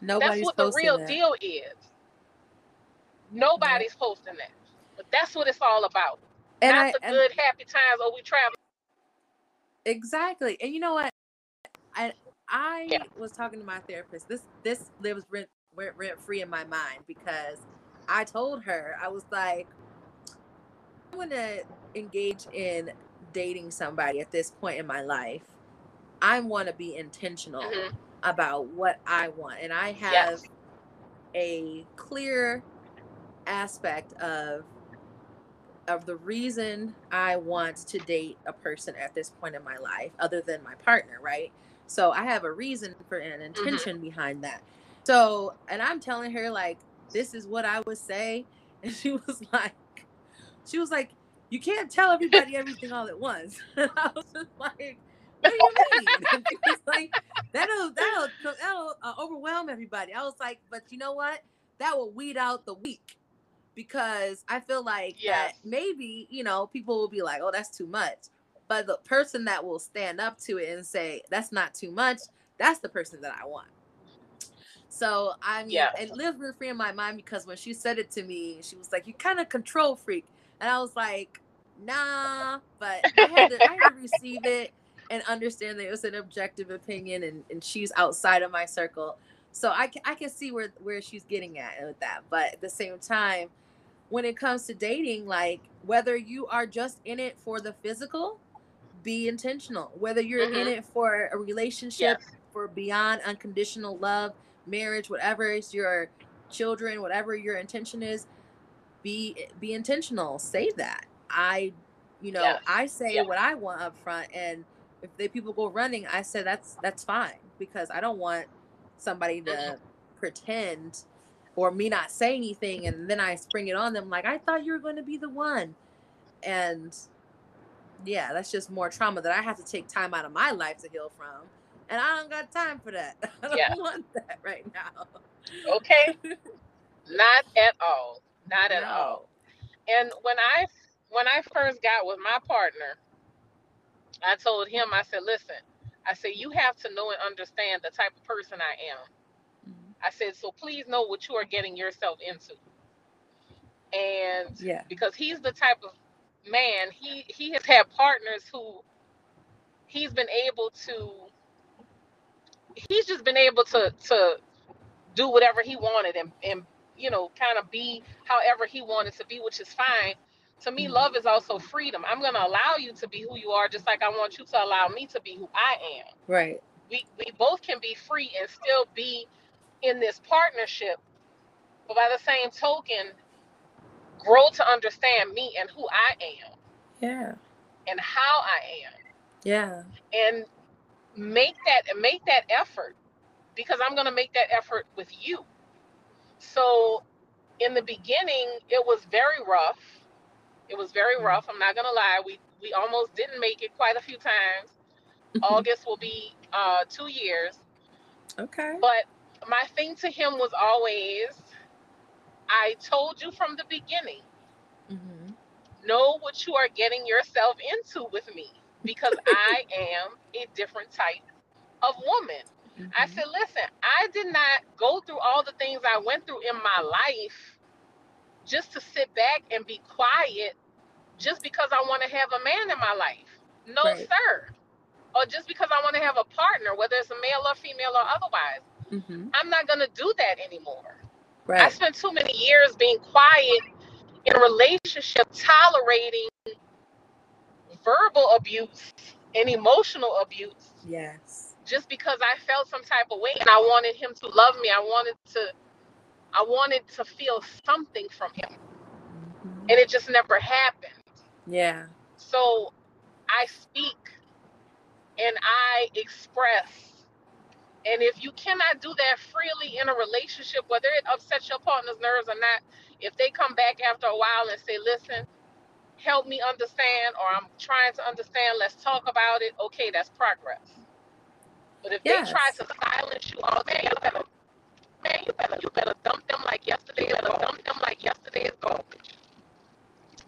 Nobody's that's what the real that. deal is. Nobody's posting that. But that's what it's all about. And Not I the good happy times or we travel. exactly. And you know what? I I Yeah. was talking to my therapist. This this lives rent rent, rent free in my mind because I told her I was like, I want to engage in dating somebody at this point in my life. I want to be intentional Mhm. about what I want, and I have Yes. a clear aspect of of the reason I want to date a person at this point in my life, other than my partner, right? So I have a reason for an intention behind that. So, and I'm telling her like, this is what I would say, and she was like, she was like, you can't tell everybody everything all at once. I was just like, what do you mean? She was like, that'll that'll that'll uh, overwhelm everybody. I was like, but you know what? That will weed out the weak because I feel like Yes. that maybe you know people will be like, oh, that's too much. But the person that will stand up to it and say, that's not too much, that's the person that I want. So I mean, Yeah. it lived rent free in my mind because when she said it to me, she was like, "You kind of control freak," and I was like, "Nah," but I had to, I had to receive it and understand that it was an objective opinion, and, and she's outside of my circle, so I can I can see where where she's getting at with that. But at the same time, when it comes to dating, like whether you are just in it for the physical, be intentional. Whether you're in Mhm. it for a relationship Yes. for beyond unconditional love, marriage, whatever is your children, whatever your intention is, be be intentional. Say that. I, you know, Yes. I say Yeah. what I want up front, and if they people go running, I say that's that's fine because I don't want somebody to Mhm. pretend or me not say anything and then I spring it on them like I thought you were going to be the one, and yeah, that's just more trauma that I have to take time out of my life to heal from. And I don't got time for that. I don't Yeah. want that right now. Okay. Not at all. Not at No. all. And when I when I first got with my partner, I told him, I said, listen, I said, you have to know and understand the type of person I am. Mm-hmm. I said, so please know what you are getting yourself into. And Yeah. because he's the type of man, he he has had partners who he's been able to he's just been able to to do whatever he wanted and and you know kind of be however he wanted to be which is fine to me Mhm. love is also freedom i'm going to allow you to be who you are just like i want you to allow me to be who i am Right. we we both can be free and still be in this partnership but by the same token grow to understand me and who i am Yeah. and how i am Yeah. and make that make that effort because I'm going to make that effort with you. So in the beginning it was very rough. It was very Mm. rough. I'm not going to lie. We we almost didn't make it quite a few times. August will be uh 2 years. okay. But my thing to him was always I told you from the beginning hmm know what you are getting yourself into with me because I am a different type of woman. I said, listen, I did not go through all the things I went through in my life just to sit back and be quiet just because I want to have a man in my life. No, Right. sir. Or just because I want to have a partner, whether it's a male or female or otherwise. hmm I'm not going to do that anymore. I spent too many years being quiet in a relationship, tolerating verbal abuse and emotional abuse Yes. Just because I felt some type of way and I wanted him to love me. I wanted to I wanted to feel something from him. Mhm. And it just never happened. Yeah. So I speak and I express. And if you cannot do that freely in a relationship, whether it upsets your partner's nerves or not, if they come back after a while and say, listen, help me understand, or I'm trying to understand, let's talk about it, okay, that's progress. But if Yes. they try to silence you all day, you better, man, you better, you better dump them like yesterday, you better dump them like yesterday's garbage.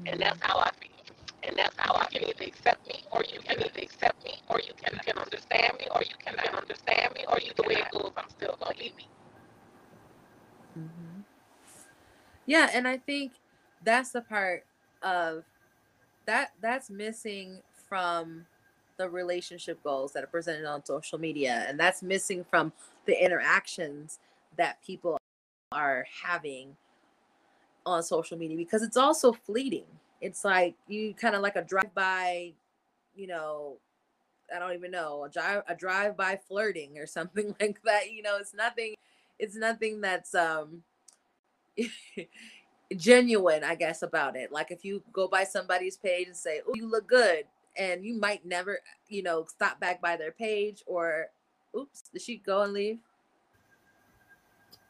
And that's how I feel. And that's how I can either accept me or you can either accept me or you can, can understand me or you cannot understand me or you the way it goes, I'm still gonna leave me. Mhm. Yeah, and I think that's the part of that that's missing from the relationship goals that are presented on social media, and that's missing from the interactions that people are having on social media because it's also fleeting. It's like you kind of like a drive by, you know, I don't even know, a drive a drive by flirting or something like that. You know, it's nothing it's nothing that's um genuine, I guess, about it. Like if you go by somebody's page and say, "Oh, you look good," and you might never, you know, stop back by their page or, "Oops, did she go and leave?"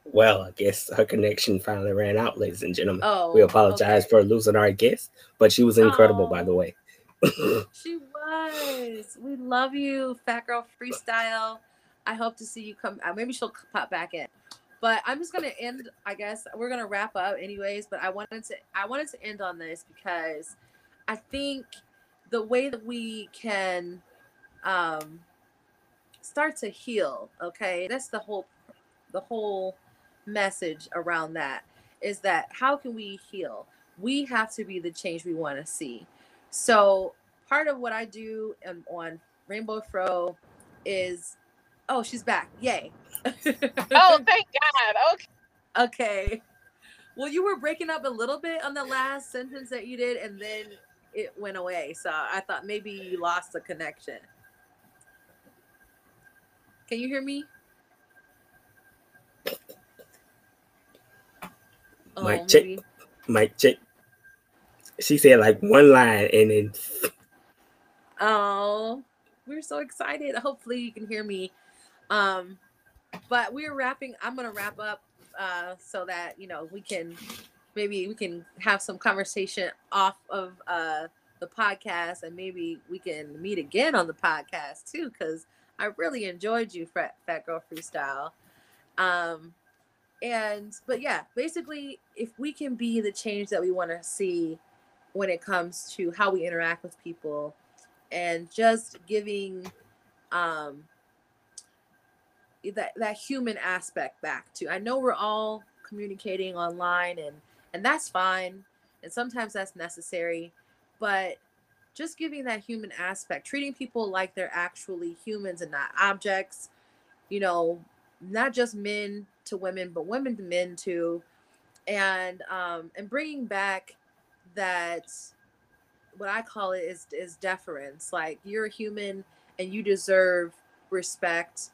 Well, I guess her connection finally ran out, ladies and gentlemen. Oh, we apologize okay. for losing our guest, but she was incredible, by Oh. the way. She was. We love you, Fat Girl Freestyle. I hope to see you come. Uh, maybe she'll pop back in. But I'm just gonna end. I guess we're gonna wrap up, anyways. But I wanted to. I wanted to end on this because I think the way that we can um start to heal okay? That's the whole the whole message around that is that how can we heal? We have to be the change we want to see. So part of what i do on, on rainbow fro is oh she's back yay. Oh thank god okay. Okay. Well you were breaking up a little bit on the last sentence that you did and then it went away so i thought maybe you lost the connection can you hear me Oh, Mic check. Mic check. She said like one line and then Oh, we're so excited. Hopefully you can hear me. Um, but we're wrapping. I'm gonna wrap up uh, so that you know we can maybe we can have some conversation off of uh, the podcast, and maybe we can meet again on the podcast too. Because I really enjoyed you, Fat, Fat Girl Freestyle. Um, and but yeah, basically, if we can be the change that we want to see when it comes to how we interact with people and just giving um that that human aspect back to i know we're all communicating online and and that's fine and sometimes that's necessary but just giving that human aspect treating people like they're actually humans and not objects you know not just men to women but women to men too and um and bringing back that what I call it is is deference. Like you're a human and you deserve respect.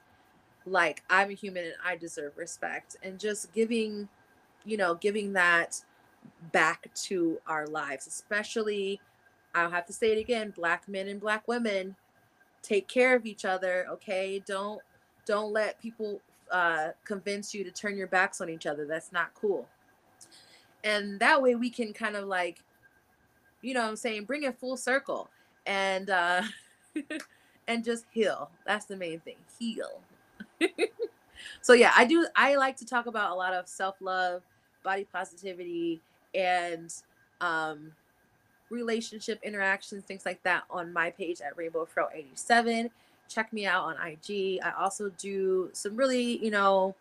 Like I'm a human and I deserve respect. And just giving, you know, giving that back to our lives, especially I'll have to say it again, black men and black women, take care of each other, okay? Don't don't let people uh convince you to turn your backs on each other. That's not cool. And that way we can kind of like you know I'm saying, bring it full circle and uh and just heal. That's the main thing. Heal. so yeah, I do I like to talk about a lot of self-love, body positivity and um relationship interactions, things like that on my page at Rainbow Fro 87. Check me out on IG. I also do some really, you know,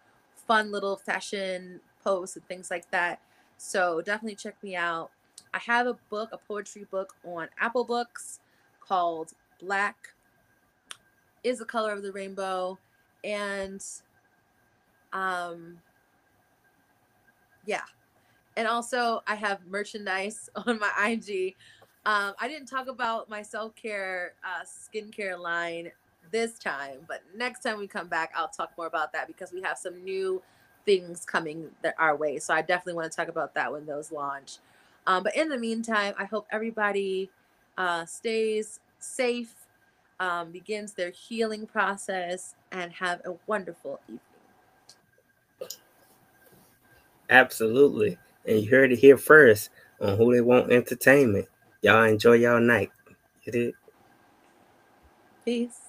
fun little fashion posts and things like that. So definitely check me out. I have a book, a poetry book on Apple Books called Black is the color of the rainbow and um yeah and also i have merchandise on my ig um i didn't talk about my self-care uh skincare line this time but next time we come back i'll talk more about that because we have some new things coming our way so i definitely want to talk about that when those launch um, but in the meantime i hope everybody uh stays safe um, begins their healing process and have a wonderful evening. absolutely. And you heard it here first on WhoDeyWant entertainment. Y'all enjoy y'all night. Get it? Peace.